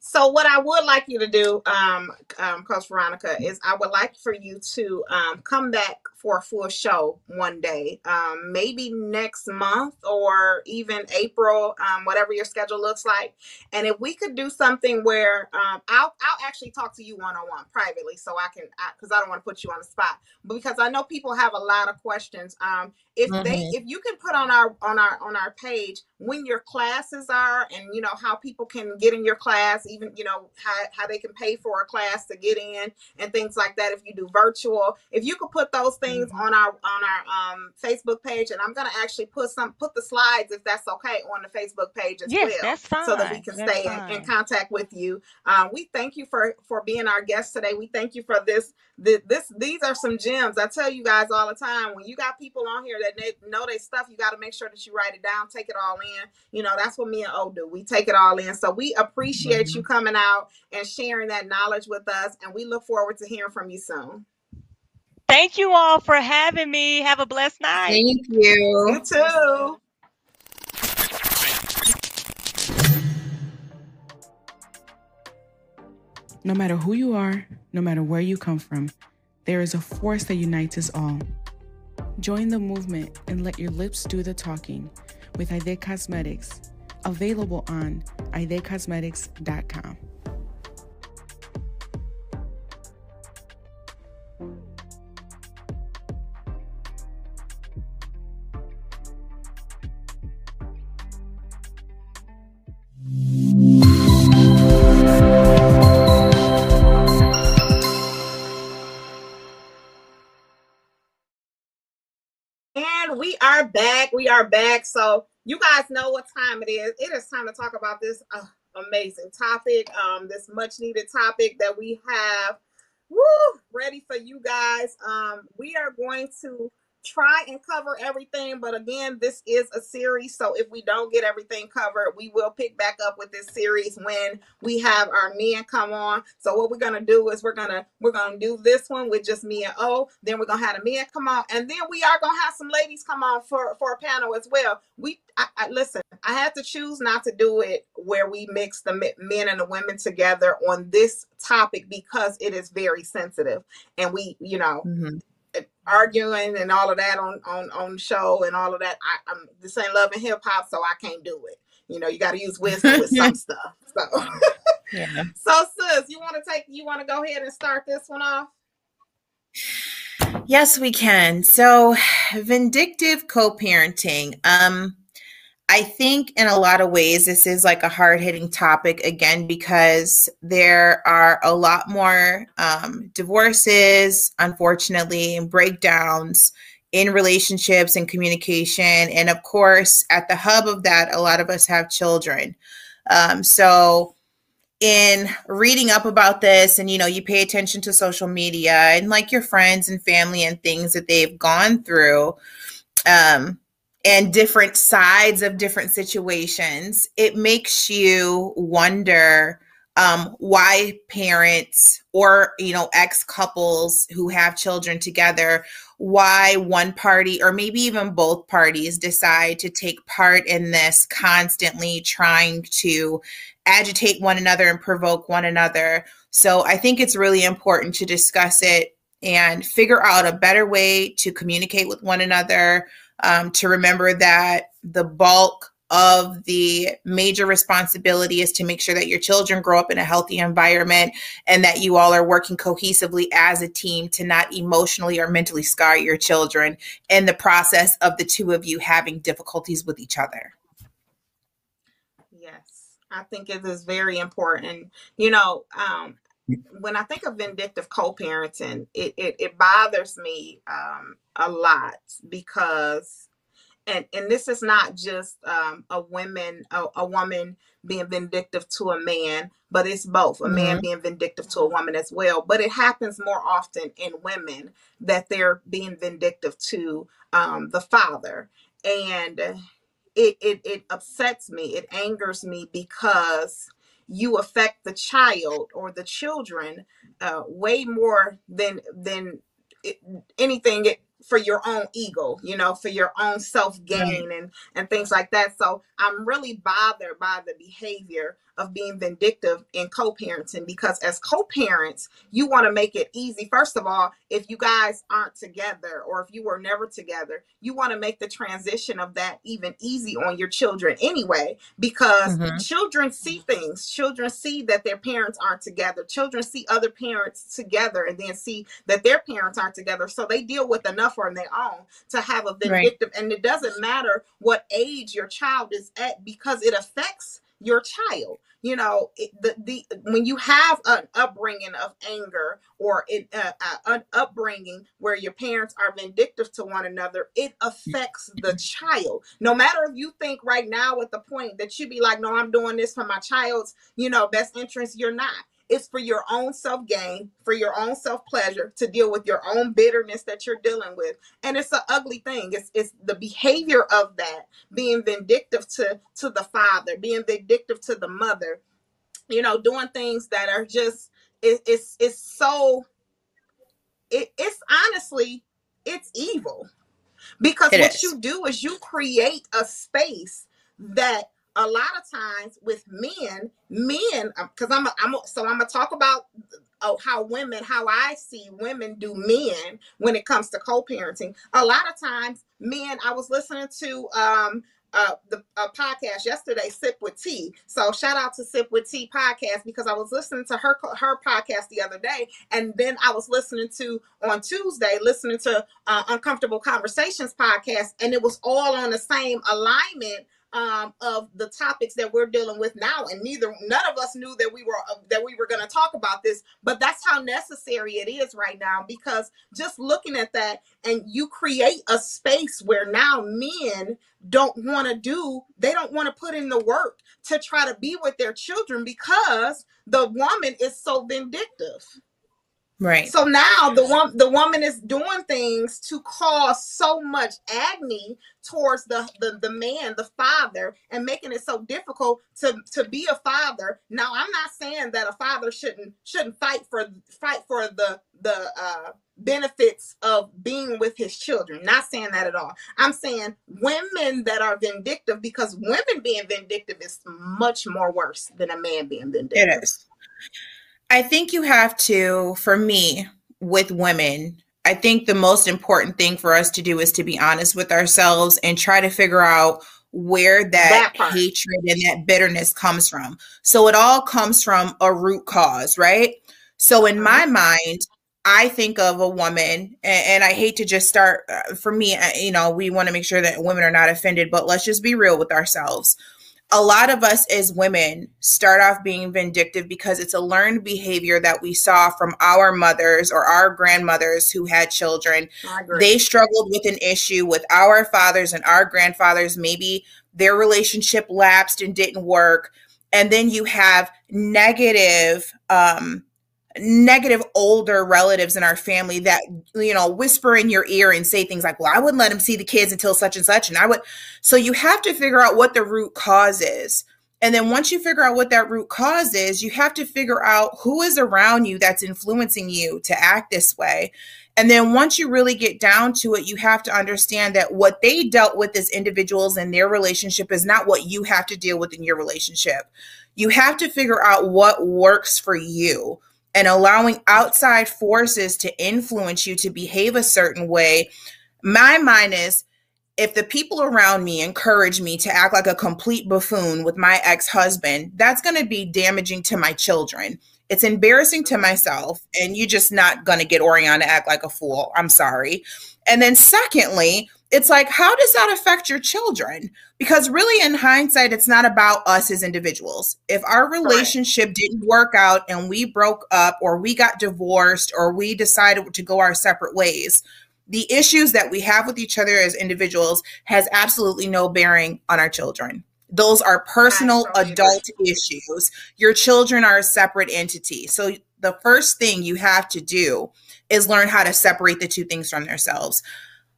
So what I would like you to do, um, um, Coach Veronica, is I would like for you to um, come back for a full show one day, um, maybe next month or even April, um, whatever your schedule looks like. And if we could do something where um, I'll I'll actually talk to you one on one privately, so I can because I, I, don't want to put you on the spot, but because I know people have a lot of questions. Um, if mm-hmm. they if you can put on our on our on our page when your classes are and you know how people can get in your class, even you know how how they can pay for a class to get in and things like that. If you do virtual, if you could put those things things mm-hmm. on our on our um, Facebook page, and I'm gonna actually put some put the slides if that's okay on the Facebook page as yes, well, that's fine. so that we can that's stay in, in, contact with you. Um, we thank you for for being our guest today. We thank you for this. This, this these are some gems. I tell you guys all the time when you got people on here that they know their stuff, you got to make sure that you write it down, take it all in. You know that's what me and O do. We take it all in. So we appreciate mm-hmm. you coming out and sharing that knowledge with us, and we look forward to hearing from you soon. Thank you all for having me. Have a blessed night. Thank you. You too. No matter who you are, no matter where you come from, there is a force that unites us all. Join the movement and let your lips do the talking with Ide Cosmetics, available on idecosmetics.com. We are back. So you guys know what time it is. It is time to talk about this uh, amazing topic, um, this much needed topic that we have woo, ready for you guys. Um, we are going to try and cover everything but again this is a series so if we don't get everything covered we will pick back up with this series when we have our men come on. So what we're to do is we're to we're to do this one with just me and o then we're to have the men come on and then we are to have some ladies come on for for a panel as well. We I, I, listen i had to choose not to do it where we mix the men and the women together on this topic because it is very sensitive and we you know mm-hmm arguing and all of that on on on show and all of that. I, I'm this ain't love and hip hop, so I can't do it. You know, you got to use wisdom with some <laughs> stuff. So, yeah. <laughs> So, sis, you want to take? You want to go ahead and start this one off? Yes, we can. So, <sighs> vindictive co-parenting. Um, I think in a lot of ways, this is like a hard hitting topic again because there are a lot more um, divorces, unfortunately, and breakdowns in relationships and communication. And of course, at the hub of that, a lot of us have children. Um, so, in reading up about this, and you know, you pay attention to social media and like your friends and family and things that they've gone through. Um, and different sides of different situations, it makes you wonder um, why parents or you know ex couples who have children together why one party or maybe even both parties decide to take part in this constantly trying to agitate one another and provoke one another. So i think it's really important to discuss it and figure out a better way to communicate with one another um, to remember that the bulk of the major responsibility is to make sure that your children grow up in a healthy environment and that you all are working cohesively as a team to not emotionally or mentally scar your children in the process of the two of you having difficulties with each other. Yes, I think it is very important. You know, um, when I think of vindictive co-parenting, it, it, it bothers me um, a lot because, and and this is not just um, a woman a, a woman being vindictive to a man, but it's both a mm-hmm. man being vindictive to a woman as well. But it happens more often in women that they're being vindictive to um, the father, and it, it it upsets me. It angers me because you affect the child or the children uh, way more than than it, anything for your own ego, you know, for your own self gain right. and and things like that. So I'm really bothered by the behavior of being vindictive in co-parenting because as co-parents, you want to make it easy. First of all, if you guys aren't together or if you were never together, you want to make the transition of that even easy on your children anyway because mm-hmm. children see things. Children see that their parents aren't together. Children see other parents together and then see that their parents aren't together. So they deal with enough on their own to have a vindictive right. and it doesn't matter what age your child is at because it affects your child. You know it, the, the when you have an upbringing of anger or it, uh, uh, an upbringing where your parents are vindictive to one another it affects the child. No matter if you think right now at the point that you be like no i'm doing this for my child's you know best interest you're not it's for your own self gain, for your own self pleasure, to deal with your own bitterness that you're dealing with. And it's an ugly thing. It's, it's the behavior of that, being vindictive to, to the father, being vindictive to the mother, you know, doing things that are just, it, it's, it's so, it, it's honestly, it's evil. Because it what is. you do is you create a space that a lot of times with men, men, because um, I'm, a, I'm a, so I'm gonna talk about oh, how women, how I see women do men when it comes to co-parenting. A lot of times, men. I was listening to um uh, the uh, podcast yesterday, Sip with Tea. So shout out to Sip with Tea podcast because I was listening to her her podcast the other day, and then I was listening to on Tuesday, listening to uh, Uncomfortable Conversations podcast, and it was all on the same alignment um, of the topics that we're dealing with now and neither none of us knew that we were uh, that we were going to talk about this but that's how necessary it is right now because just looking at that and you create a space where now men don't want to do they don't want to put in the work to try to be with their children because the woman is so vindictive Right. So now the one the woman is doing things to cause so much agony towards the, the the man, the father, and making it so difficult to to be a father. Now I'm not saying that a father shouldn't shouldn't fight for fight for the the uh benefits of being with his children. Not saying that at all. I'm saying women that are vindictive because women being vindictive is much more worse than a man being vindictive. It is. I think you have to, for me, with women, I think the most important thing for us to do is to be honest with ourselves and try to figure out where that, that hatred and that bitterness comes from. So it all comes from a root cause, right? So in my mind, I think of a woman, and, and I hate to just start uh, for me, you know, we want to make sure that women are not offended, but let's just be real with ourselves a lot of us as women start off being vindictive because it's a learned behavior that we saw from our mothers or our grandmothers who had children. They struggled with an issue with our fathers and our grandfathers. Maybe their relationship lapsed and didn't work. And then you have negative um, negative older relatives in our family that you know whisper in your ear and say things like well i wouldn't let him see the kids until such and such and i would so you have to figure out what the root cause is. And then once you figure out what that root cause is you have to figure out who is around you that's influencing you to act this way. And then once you really get down to it you have to understand that what they dealt with as individuals in their relationship is not what you have to deal with in your relationship. You have to figure out what works for you and allowing outside forces to influence you to behave a certain way, my mind is if the people around me encourage me to act like a complete buffoon with my ex husband, that's going to be damaging to my children. It's embarrassing to myself, and you're just not going to get Oriana to act like a fool. I'm sorry. And then, secondly, it's like, how does that affect your children? Because really, in hindsight, it's not about us as individuals. If our relationship right. didn't work out and we broke up, or we got divorced, or we decided to go our separate ways, the issues that we have with each other as individuals has absolutely no bearing on our children. Those are personal adult issues. Your children are a separate entity. So, the first thing you have to do is learn how to separate the two things from themselves.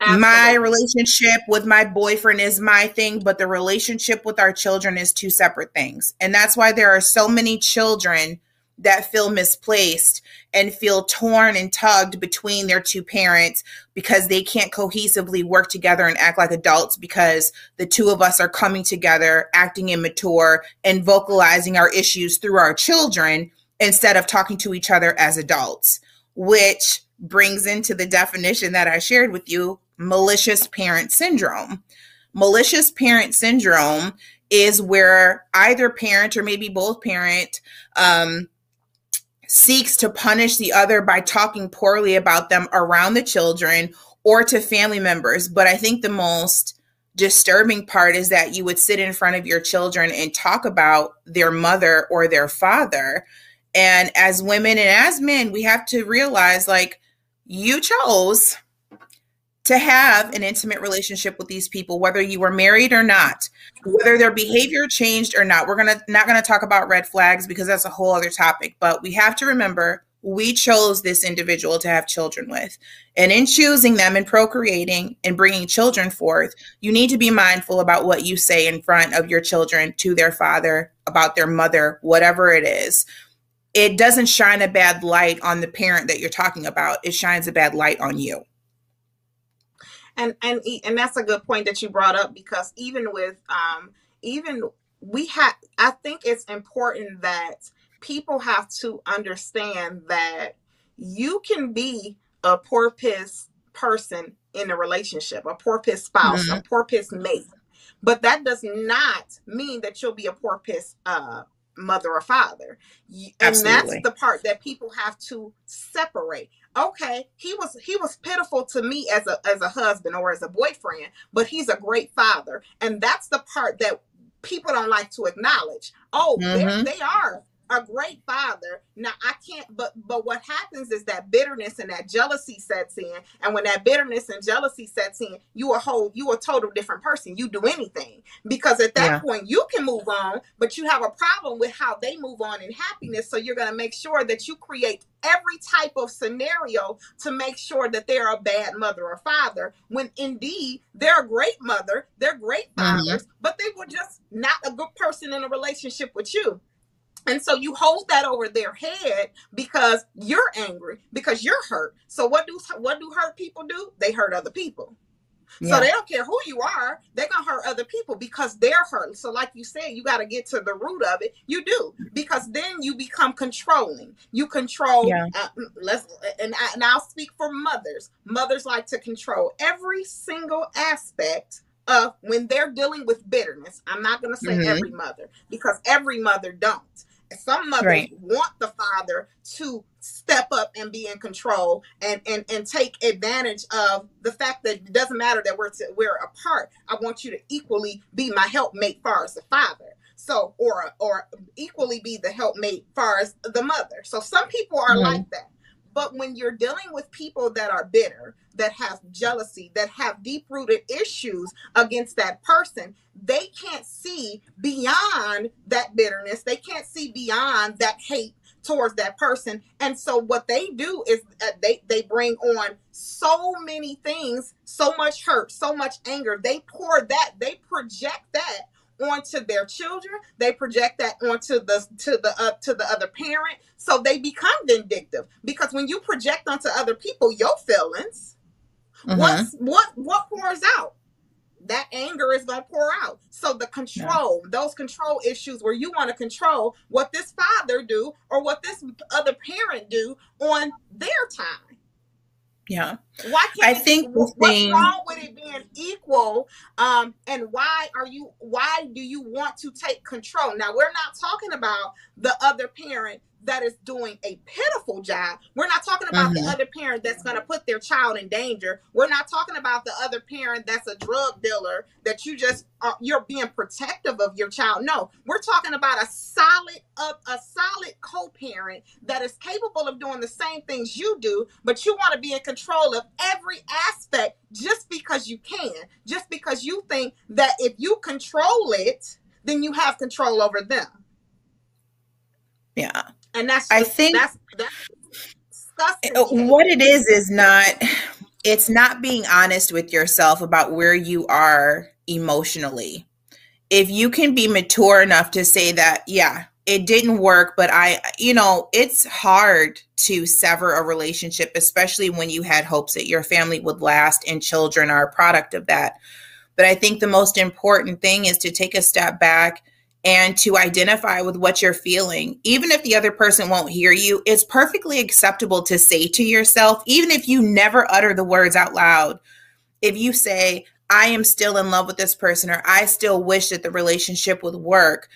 Absolutely. My relationship with my boyfriend is my thing, but the relationship with our children is two separate things. And that's why there are so many children that feel misplaced and feel torn and tugged between their two parents because they can't cohesively work together and act like adults because the two of us are coming together, acting immature, and vocalizing our issues through our children instead of talking to each other as adults, which brings into the definition that I shared with you malicious parent syndrome. Malicious parent syndrome is where either parent or maybe both parent um, seeks to punish the other by talking poorly about them around the children or to family members. But I think the most disturbing part is that you would sit in front of your children and talk about their mother or their father. And as women and as men, we have to realize like you chose to have an intimate relationship with these people whether you were married or not whether their behavior changed or not. We're gonna not gonna talk about red flags because that's a whole other topic but we have to remember we chose this individual to have children with. And in choosing them and procreating and bringing children forth you need to be mindful about what you say in front of your children to their father about their mother whatever it is. It doesn't shine a bad light on the parent that you're talking about. It shines a bad light on you and and and that's a good point that you brought up because even with um even we have i think it's important that people have to understand that you can be a porpoise person in a relationship a porpoise spouse mm-hmm. a porpoise mate but that does not mean that you'll be a porpoise uh mother or father and Absolutely. that's the part that people have to separate okay he was he was pitiful to me as a as a husband or as a boyfriend but he's a great father. And that's the part that people don't like to acknowledge. Oh mm-hmm. they are a great father. Now I can't, but but what happens is that bitterness and that jealousy sets in, and when that bitterness and jealousy sets in, you a whole, you a total different person. You do anything because at that yeah. point you can move on, but you have a problem with how they move on in happiness. So you're gonna make sure that you create every type of scenario to make sure that they're a bad mother or father when indeed they're a great mother, they're great mm-hmm. fathers, mm-hmm. but they were just not a good person in a relationship with you. And so you hold that over their head because you're angry, because you're hurt. So what do what do hurt people do? They hurt other people. Yeah. So they don't care who you are, they're gonna hurt other people because they're hurt. So, like you said, you got to get to the root of it. You do because then you become controlling. You control. Yeah. Uh, mm, let's and, I, and I'll speak for mothers. Mothers like to control every single aspect of when they're dealing with bitterness. I'm not gonna say mm-hmm. every mother because every mother don't. Some mothers right. want the father to step up and be in control and, and and take advantage of the fact that it doesn't matter that we're to, we're apart. I want you to equally be my helpmate far as the father. So or or equally be the helpmate far as the mother. So some people are mm-hmm. like that. But when you're dealing with people that are bitter, that have jealousy, that have deep rooted issues against that person, they can't see beyond that bitterness. They can't see beyond that hate towards that person. And so what they do is uh, they they bring on so many things, so much hurt, so much anger. They pour that, they project that onto their children. They project that onto the to the uh, to the other parent. So they become vindictive because when you project onto other people your feelings, mm-hmm. what's what what pours out? That anger is gonna pour out. So the control, yeah. those control issues where you want to control what this father do or what this other parent do on their time. Yeah. Why can't I think what's thing, wrong with it being equal? Um, and why are you why do you want to take control? Now we're not talking about the other parent that is doing a pitiful job. We're not talking about mm-hmm. the other parent that's going to put their child in danger. We're not talking about the other parent that's a drug dealer that you just are, you're being protective of your child. No, we're talking about a solid a, a solid co-parent that is capable of doing the same things you do, but you want to be in control of every aspect just because you can. Just because you think that if you control it, then you have control over them. Yeah. And that's just, I think that's, that's uh, what it is is not it's not being honest with yourself about where you are emotionally. If you can be mature enough to say that, yeah, it didn't work, but I, you know, it's hard to sever a relationship, especially when you had hopes that your family would last and children are a product of that. But I think the most important thing is to take a step back and to identify with what you're feeling. Even if the other person won't hear you, it's perfectly acceptable to say to yourself, even if you never utter the words out loud, if you say, I am still in love with this person, or I still wish that the relationship would work,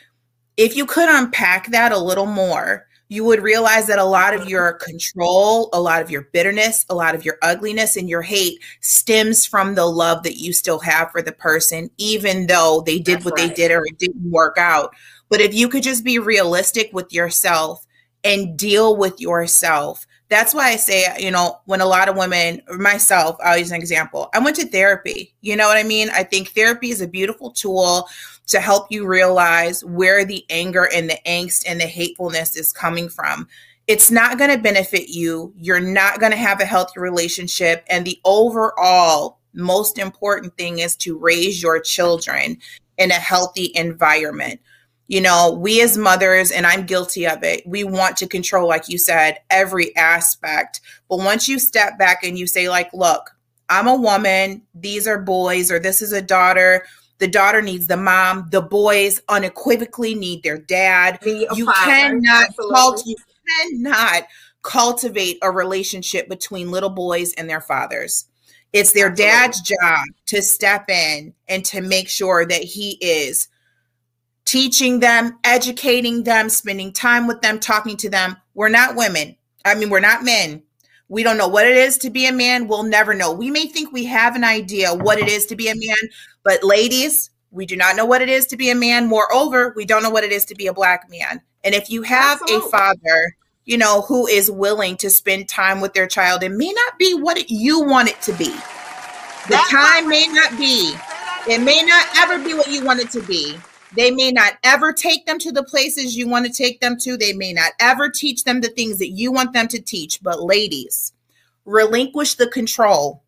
if you could unpack that a little more, you would realize that a lot of your control, a lot of your bitterness, a lot of your ugliness and your hate stems from the love that you still have for the person, even though they did That's what right. they did or it didn't work out. But if you could just be realistic with yourself and deal with yourself, that's why I say, you know, when a lot of women, myself, I'll use an example. I went to therapy. You know what I mean? I think therapy is a beautiful tool to help you realize where the anger and the angst and the hatefulness is coming from. It's not going to benefit you. You're not going to have a healthy relationship. And the overall most important thing is to raise your children in a healthy environment. You know, we as mothers, and I'm guilty of it, we want to control, like you said, every aspect. But once you step back and you say, like, look, I'm a woman, these are boys, or this is a daughter, the daughter needs the mom, the boys unequivocally need their dad. You cannot cult- you cannot cultivate a relationship between little boys and their fathers. It's their dad's job to step in and to make sure that he is teaching them, educating them, spending time with them, talking to them. We're not women. I mean, we're not men. We don't know what it is to be a man. We'll never know. We may think we have an idea what it is to be a man, but ladies, we do not know what it is to be a man. Moreover, we don't know what it is to be a black man. And if you have Absolutely. a father, you know, who is willing to spend time with their child, it may not be what you want it to be. The That time may not be. It may not ever be what you want it to be. They may not ever take them to the places you want to take them to. They may not ever teach them the things that you want them to teach. But, ladies, relinquish the control.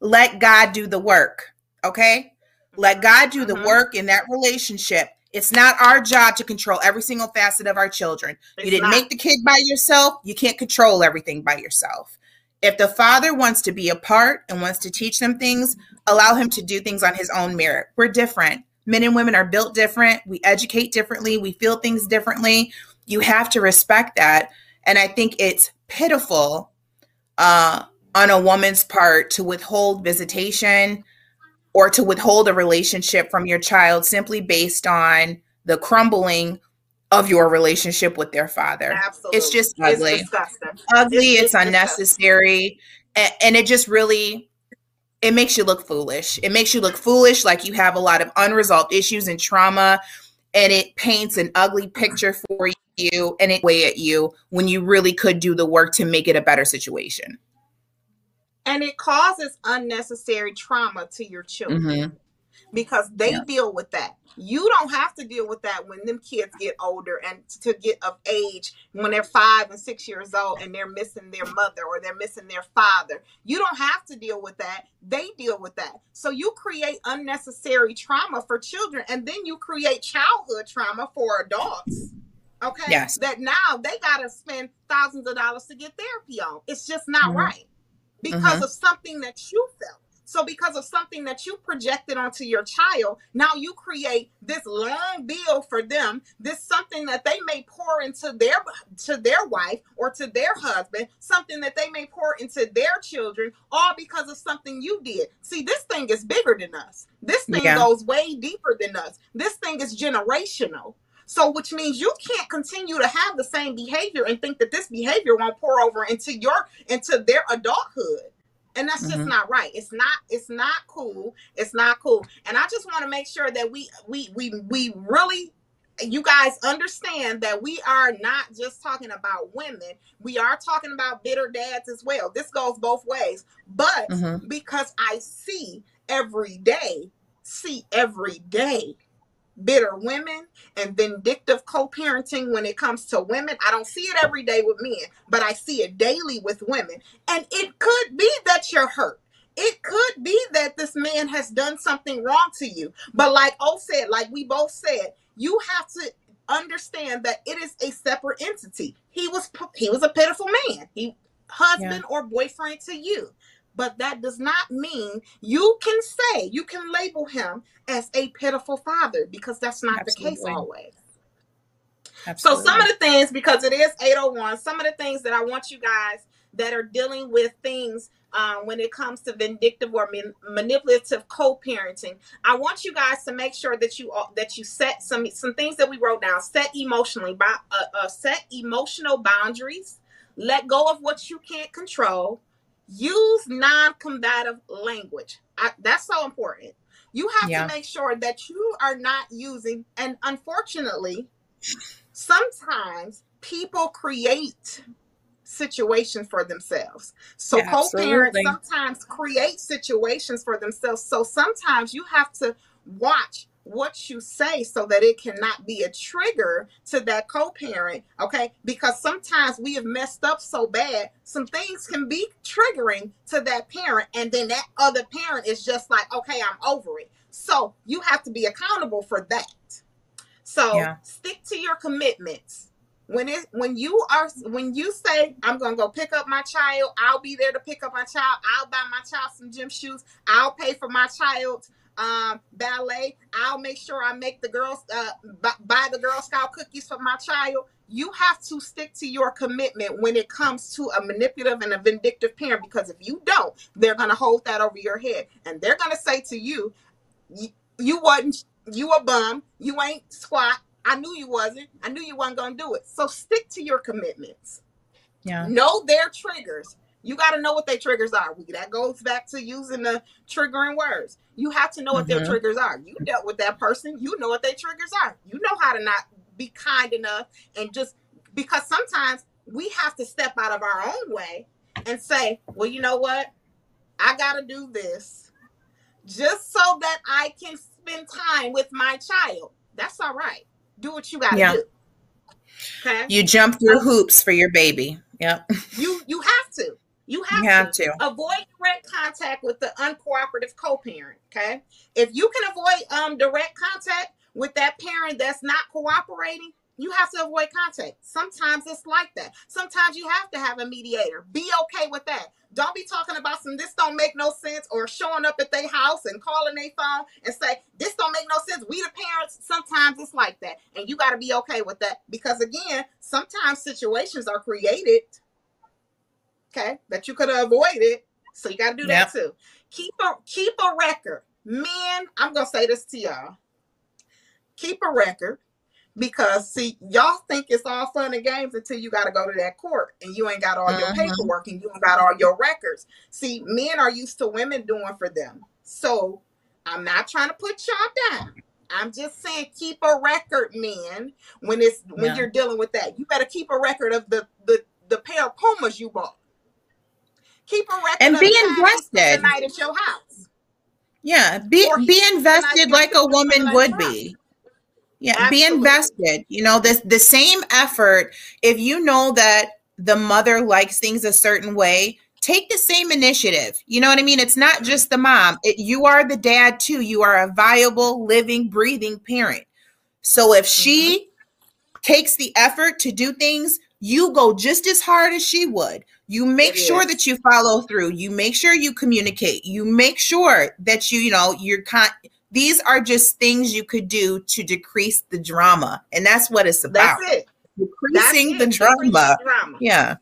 Let God do the work. Okay? Let God do the Mhm. work in that relationship. It's not our job to control every single facet of our children. It's you didn't not. make the kid by yourself. You can't control everything by yourself. If the father wants to be a part and wants to teach them things, allow him to do things on his own merit. We're different. Men and women are built different. We educate differently. We feel things differently. You have to respect that. And I think it's pitiful uh, on a woman's part to withhold visitation or to withhold a relationship from your child simply based on the crumbling of your relationship with their father. Absolutely. It's just ugly. It's disgusting. ugly It's- it's, it's unnecessary and, and it just really it makes you look foolish it makes you look foolish like you have a lot of unresolved issues and trauma and it paints an ugly picture for you and it weigh at you when you really could do the work to make it a better situation And it causes unnecessary trauma to your children Mhm. because they Yeah. deal with that. You don't have to deal with that when them kids get older and to get of age when they're five and six years old and they're missing their mother or they're missing their father. You don't have to deal with that. They deal with that. So you create unnecessary trauma for children and then you create childhood trauma for adults. Okay. Yes. That now they gotta spend thousands of dollars to get therapy on. It's just not Mhm. right. Because Mhm. of something that you felt. So because of something that you projected onto your child, now you create this long bill for them, this something that they may pour into their to their wife or to their husband, something that they may pour into their children, all because of something you did. See, this thing is bigger than us. This thing Yeah. goes way deeper than us. This thing is generational. So, which means you can't continue to have the same behavior and think that this behavior won't pour over into your into their adulthood and that's just Mhm. not right. It's not it's not cool. It's not cool. And i just want to make sure that we we we we really you guys understand that we are not just talking about women. We are talking about bitter dads as well. This goes both ways. But Mhm. because i see every day see every day bitter women and vindictive co-parenting when it comes to women i don't see it every day with men but i see it daily with women and it could be that you're hurt. It could be that this man has done something wrong to you. But like O said, like we both said, you have to understand that it is a separate entity. He was he was a pitiful man. He husband or boyfriend to you. But that does not mean you can say, you can label him as a pitiful father because that's not the case always. Absolutely. So some of the things, because it is 801, some of the things that I want you guys that are dealing with things um, when it comes to vindictive or man- manipulative co-parenting, I want you guys to make sure that you all- that you set some some things that we wrote down. Set emotionally, by, uh, uh, set emotional boundaries. Let go of what you can't control. Use non-combative language. I, that's so important. You have Yeah. to make sure that you are not using, and unfortunately, sometimes people create situations for themselves. So Yeah, co-parents sometimes create situations for themselves. So sometimes you have to watch what you say so that it cannot be a trigger to that co-parent okay because sometimes we have messed up so bad some things can be triggering to that parent and then that other parent is just like okay i'm over it so you have to be accountable for that so Yeah. stick to your commitments. When it when you are when you say I'm gonna go pick up my child, I'll be there to pick up my child. I'll buy my child some gym shoes. I'll pay for my child's um, ballet. I'll make sure I make the girls uh, bu- buy the Girl Scout cookies for my child. You have to stick to your commitment when it comes to a manipulative and a vindictive parent because if you don't, they're gonna hold that over your head. And they're gonna say to you, "You- you wasn't you a bum. You ain't squat. I knew you wasn't. I knew you wasn't gonna do it. So stick to your commitments. Yeah. know their triggers you got to know what their triggers are that goes back to using the triggering words you have to know what their Mhm. triggers are you dealt with that person you know what their triggers are you know how to not be kind enough and just because sometimes we have to step out of our own way and say well you know what i gotta do this just so that I can spend time with my child. That's all right. Do what you got to Yeah. do. Okay. You jump through hoops for your baby. Yep. You you have to. You have, You have to. to. avoid direct contact with the uncooperative co-parent. Okay. If you can avoid um direct contact with that parent that's not cooperating, you have to avoid contact. Sometimes it's like that. Sometimes you have to have a mediator. Be okay with that. Don't be talking about some this don't make no sense or showing up at their house and calling their phone and say this don't make no sense. We the parents. Sometimes it's like that, and you got to be okay with that because again, sometimes situations are created okay, that you could have avoided. So you got to do that too. Keep a keep a record, men. I'm gonna say this to y'all. Keep a record because see, y'all think it's all fun and games until you got to go to that court and you ain't got all your Mhm. paperwork and you ain't got all your records. See, men are used to women doing for them. So I'm not trying to put y'all down. I'm just saying keep a record, men. When it's when Yeah. you're dealing with that, you better keep a record of the the the pair of Pumas you bought. Keep a record And be the time you spent the invested. night at your house. Yeah. Be Or be spent the night invested like a woman would be. Yeah, be invested. You know, this the same effort. If you know that the mother likes things a certain way, take the same initiative. You know what I mean? It's not just the mom. It, you are the dad too. You are a viable, living, breathing parent. So if she mm-hmm. takes the effort to do things, you go just as hard as she would. You make sure that you follow through. You make sure you communicate. You make sure that you, you know, you're con- these are just things you could do to decrease the drama. And that's what it's about. That's it. That's Decreasing it. the Decrease drama. drama. Yeah.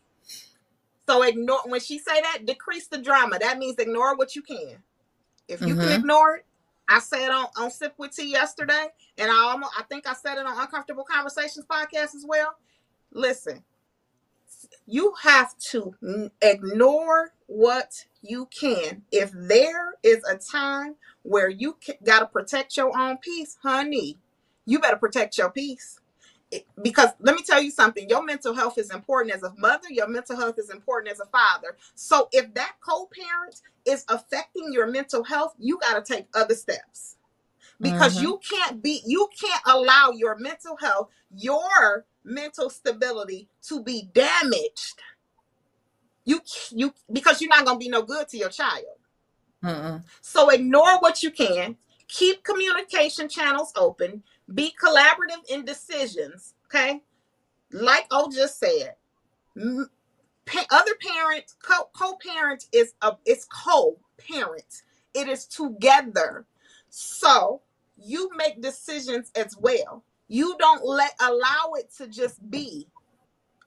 So ignore when she say that, decrease the drama. That means ignore what you can. If you Mhm. can ignore it, I said on on Sip with Tea yesterday, and I almost I think I said it on Uncomfortable Conversations podcast as well. Listen, you have to n- ignore what you can. If there is a time where you got to protect your own peace, honey, you better protect your peace. It- because let me tell you something your mental health is important as a mother your mental health is important as a father so if that co-parent is affecting your mental health you got to take other steps because Mhm. you can't be you can't allow your mental health your mental stability to be damaged you you because you're not going to be no good to your child Mm-mm. so ignore what you can. Keep communication channels open. Be collaborative in decisions. Okay. Like O just said, pa- other parents, co- co-parent is a it's co-parent. It is together. So you make decisions as well. You don't let allow it to just be.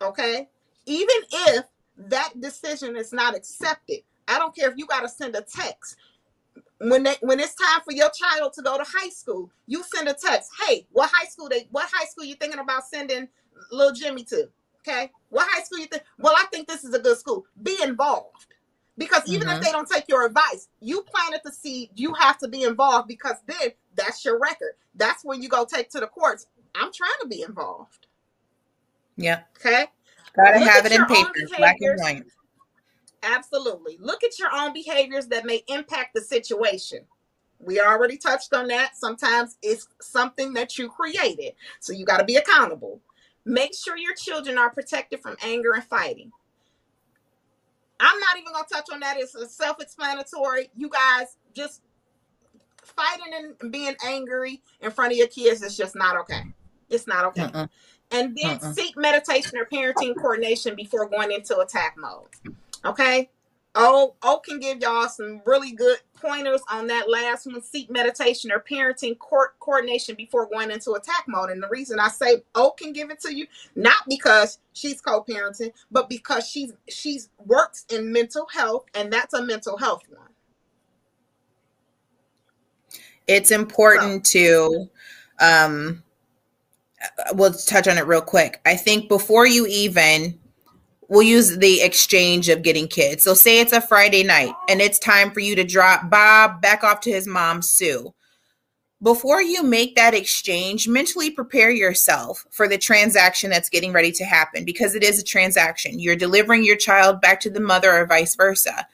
Okay? Even if that decision is not accepted. I don't care if you got to send a text. When they when it's time for your child to go to high school, you send a text. Hey, what high school they what high school you thinking about sending little Jimmy to? Okay. What high school you think? Well, I think this is a good school. Be involved. Because even Mhm. if they don't take your advice, you planted the seed, you have to be involved because then that's your record. That's when you go take to the courts. I'm trying to be involved. Yeah. Okay. Gotta Look have it in paper, black and white. Absolutely. Look at your own behaviors that may impact the situation. We already touched on that. Sometimes it's something that you created. So you got to be accountable. Make sure your children are protected from anger and fighting. I'm not even going to touch on that. It's self explanatory. You guys just fighting and being angry in front of your kids is just not okay. It's not okay. And then seek meditation or parenting coordination before going into attack mode. Okay. Oh, O can give y'all some really good pointers on that last one. Seek meditation or parenting court coordination before going into attack mode. And the reason I say O can give it to you, not because she's co-parenting, but because she's she's works in mental health, and that's a mental health one. It's important to um we'll touch on it real quick. I think before you even we'll use the exchange of getting kids. So say it's a Friday night and it's time for you to drop Bob back off to his mom Sue. Before you make that exchange, mentally prepare yourself for the transaction that's getting ready to happen because it is a transaction. You're delivering your child back to the mother or vice versa.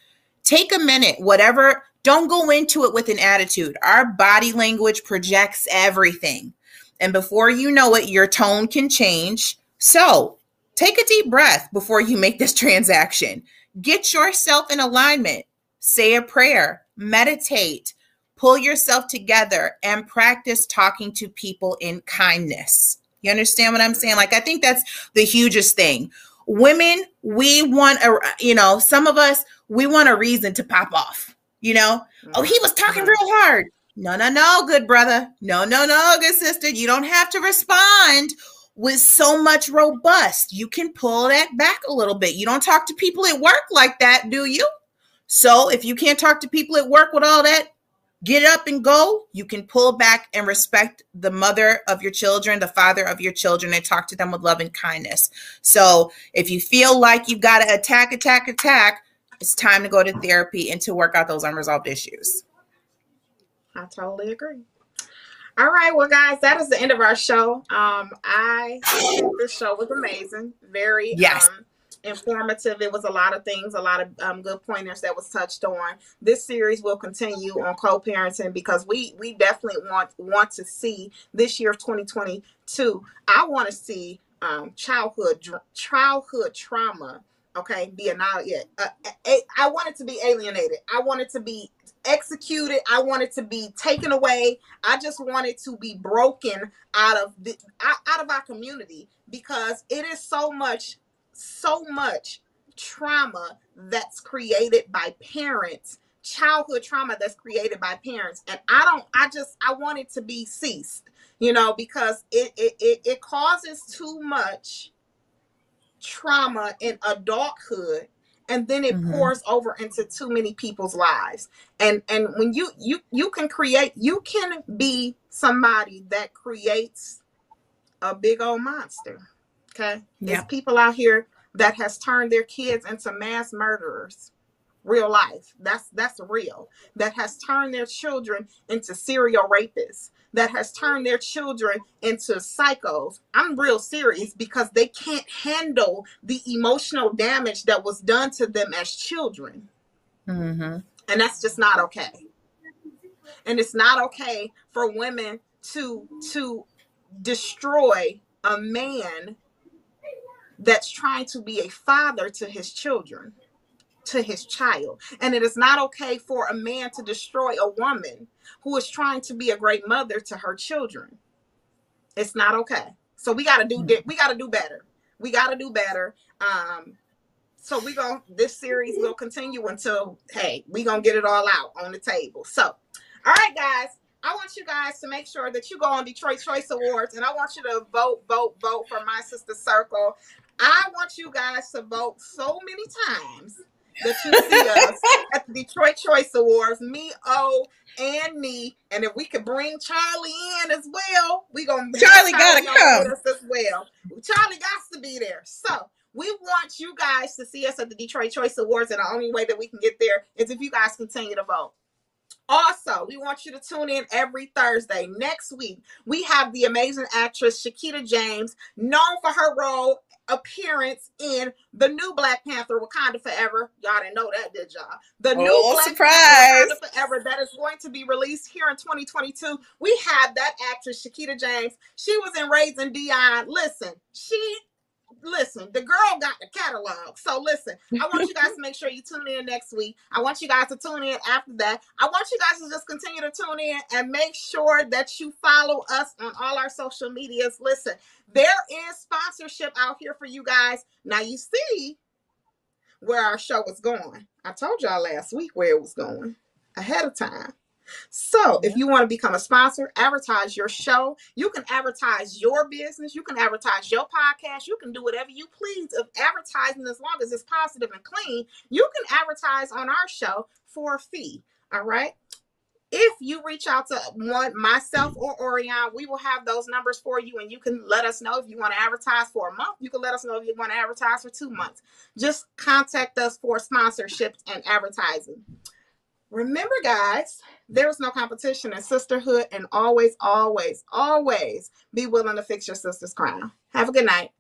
Take a minute, whatever, don't go into it with an attitude. Our body language projects everything. And before you know it, your tone can change. So take a deep breath before you make this <laughs> transaction. Get yourself in alignment. Say a prayer, meditate, pull yourself together, and practice talking to people in kindness. You understand what I'm saying? Like, I think that's the hugest thing. Women, we want a, you know, some of us, we want a reason to pop off. You know, oh, he was talking mm-hmm. real hard. No, no, no, good brother. No, no, no, good sister. You don't have to respond with so much robust. You can pull that back a little bit. You don't talk to people at work like that, do you? So if you can't talk to people at work with all that, get up and go. You can pull back and respect the mother of your children, the father of your children, and talk to them with love and kindness. So if you feel like you've got to attack, attack, attack, it's time to go to therapy and to work out those unresolved issues. I totally agree. All right, well, guys, that is the end of our show. Um, I think this show was amazing, very Yes. um, informative. It was a lot of things, a lot of um, good pointers that was touched on. This series will continue on co-parenting because we we definitely want want to see this year of 2022. I want to see um, childhood childhood trauma. Okay, be annihilated. Uh, a- I want it to be alienated. I want it to be executed. I want it to be taken away. I just want it to be broken out of the out, out of our community because it is so much, so much trauma that's created by parents, childhood trauma that's created by parents. And I don't, I just I want it to be ceased, you know, because it it it, it causes too much trauma in adulthood and then it Mhm. pours over into too many people's lives and and when you you you can create you can be somebody that creates a big old monster okay Yeah. there's people out here that has turned their kids into mass murderers real life. That's that's real. That has turned their children into serial rapists. That has turned their children into psychos. I'm real serious because they can't handle the emotional damage that was done to them as children. Mhm. and that's just not okay. And it's not okay for women to to destroy a man that's trying to be a father to his children to his child and it is not okay for a man to destroy a woman who is trying to be a great mother to her children It's not okay. So we gotta do we gotta do better. We gotta do better. Um, so we gonna this series will continue until hey, we gonna get it all out on the table. So, all right, guys. I want you guys to make sure that you go on Detroit Choice Awards and I want you to vote, vote, vote for my sister Circle. I want you guys to vote so many times that you see us at the Detroit Choice Awards, me, O, and me. And if we could bring Charlie in as well, we gonna Charlie, Charlie gotta come us as well. Charlie got to be there. So we want you guys to see us at the Detroit Choice Awards, and the only way that we can get there is if you guys continue to vote. Also, we want you to tune in every Thursday. Next week, we have the amazing actress Shakita James, known for her role appearance in the new Black Panther Wakanda Forever. Y'all didn't know that, did y'all? The oh, new Black surprise. Panther Wakanda Forever that is going to be released here in 2022. We have that actress, Shakita James. She was in Raising Dion. Listen, she listen, the girl got the catalog. So listen, I want you guys to make sure you tune in next week. I want you guys to tune in after that. I want you guys to just continue to tune in and make sure that you follow us on all our social medias. Listen, there is sponsorship out here for you guys. Now you see where our show was going. I told y'all last week where it was going ahead of time. So, if you want to become a sponsor, advertise your show. You can advertise your business. You can advertise your podcast. You can do whatever you please of advertising as long as it's positive and clean. You can advertise on our show for a fee. All right. If you reach out to one myself or Orion, we will have those numbers for you, and you can let us know if you want to advertise for a month. You can let us know if you want to advertise for two months. Just contact us for sponsorships and advertising. Remember, guys, there's no competition in sisterhood, and always, always, always be willing to fix your sister's crown. Have a good night.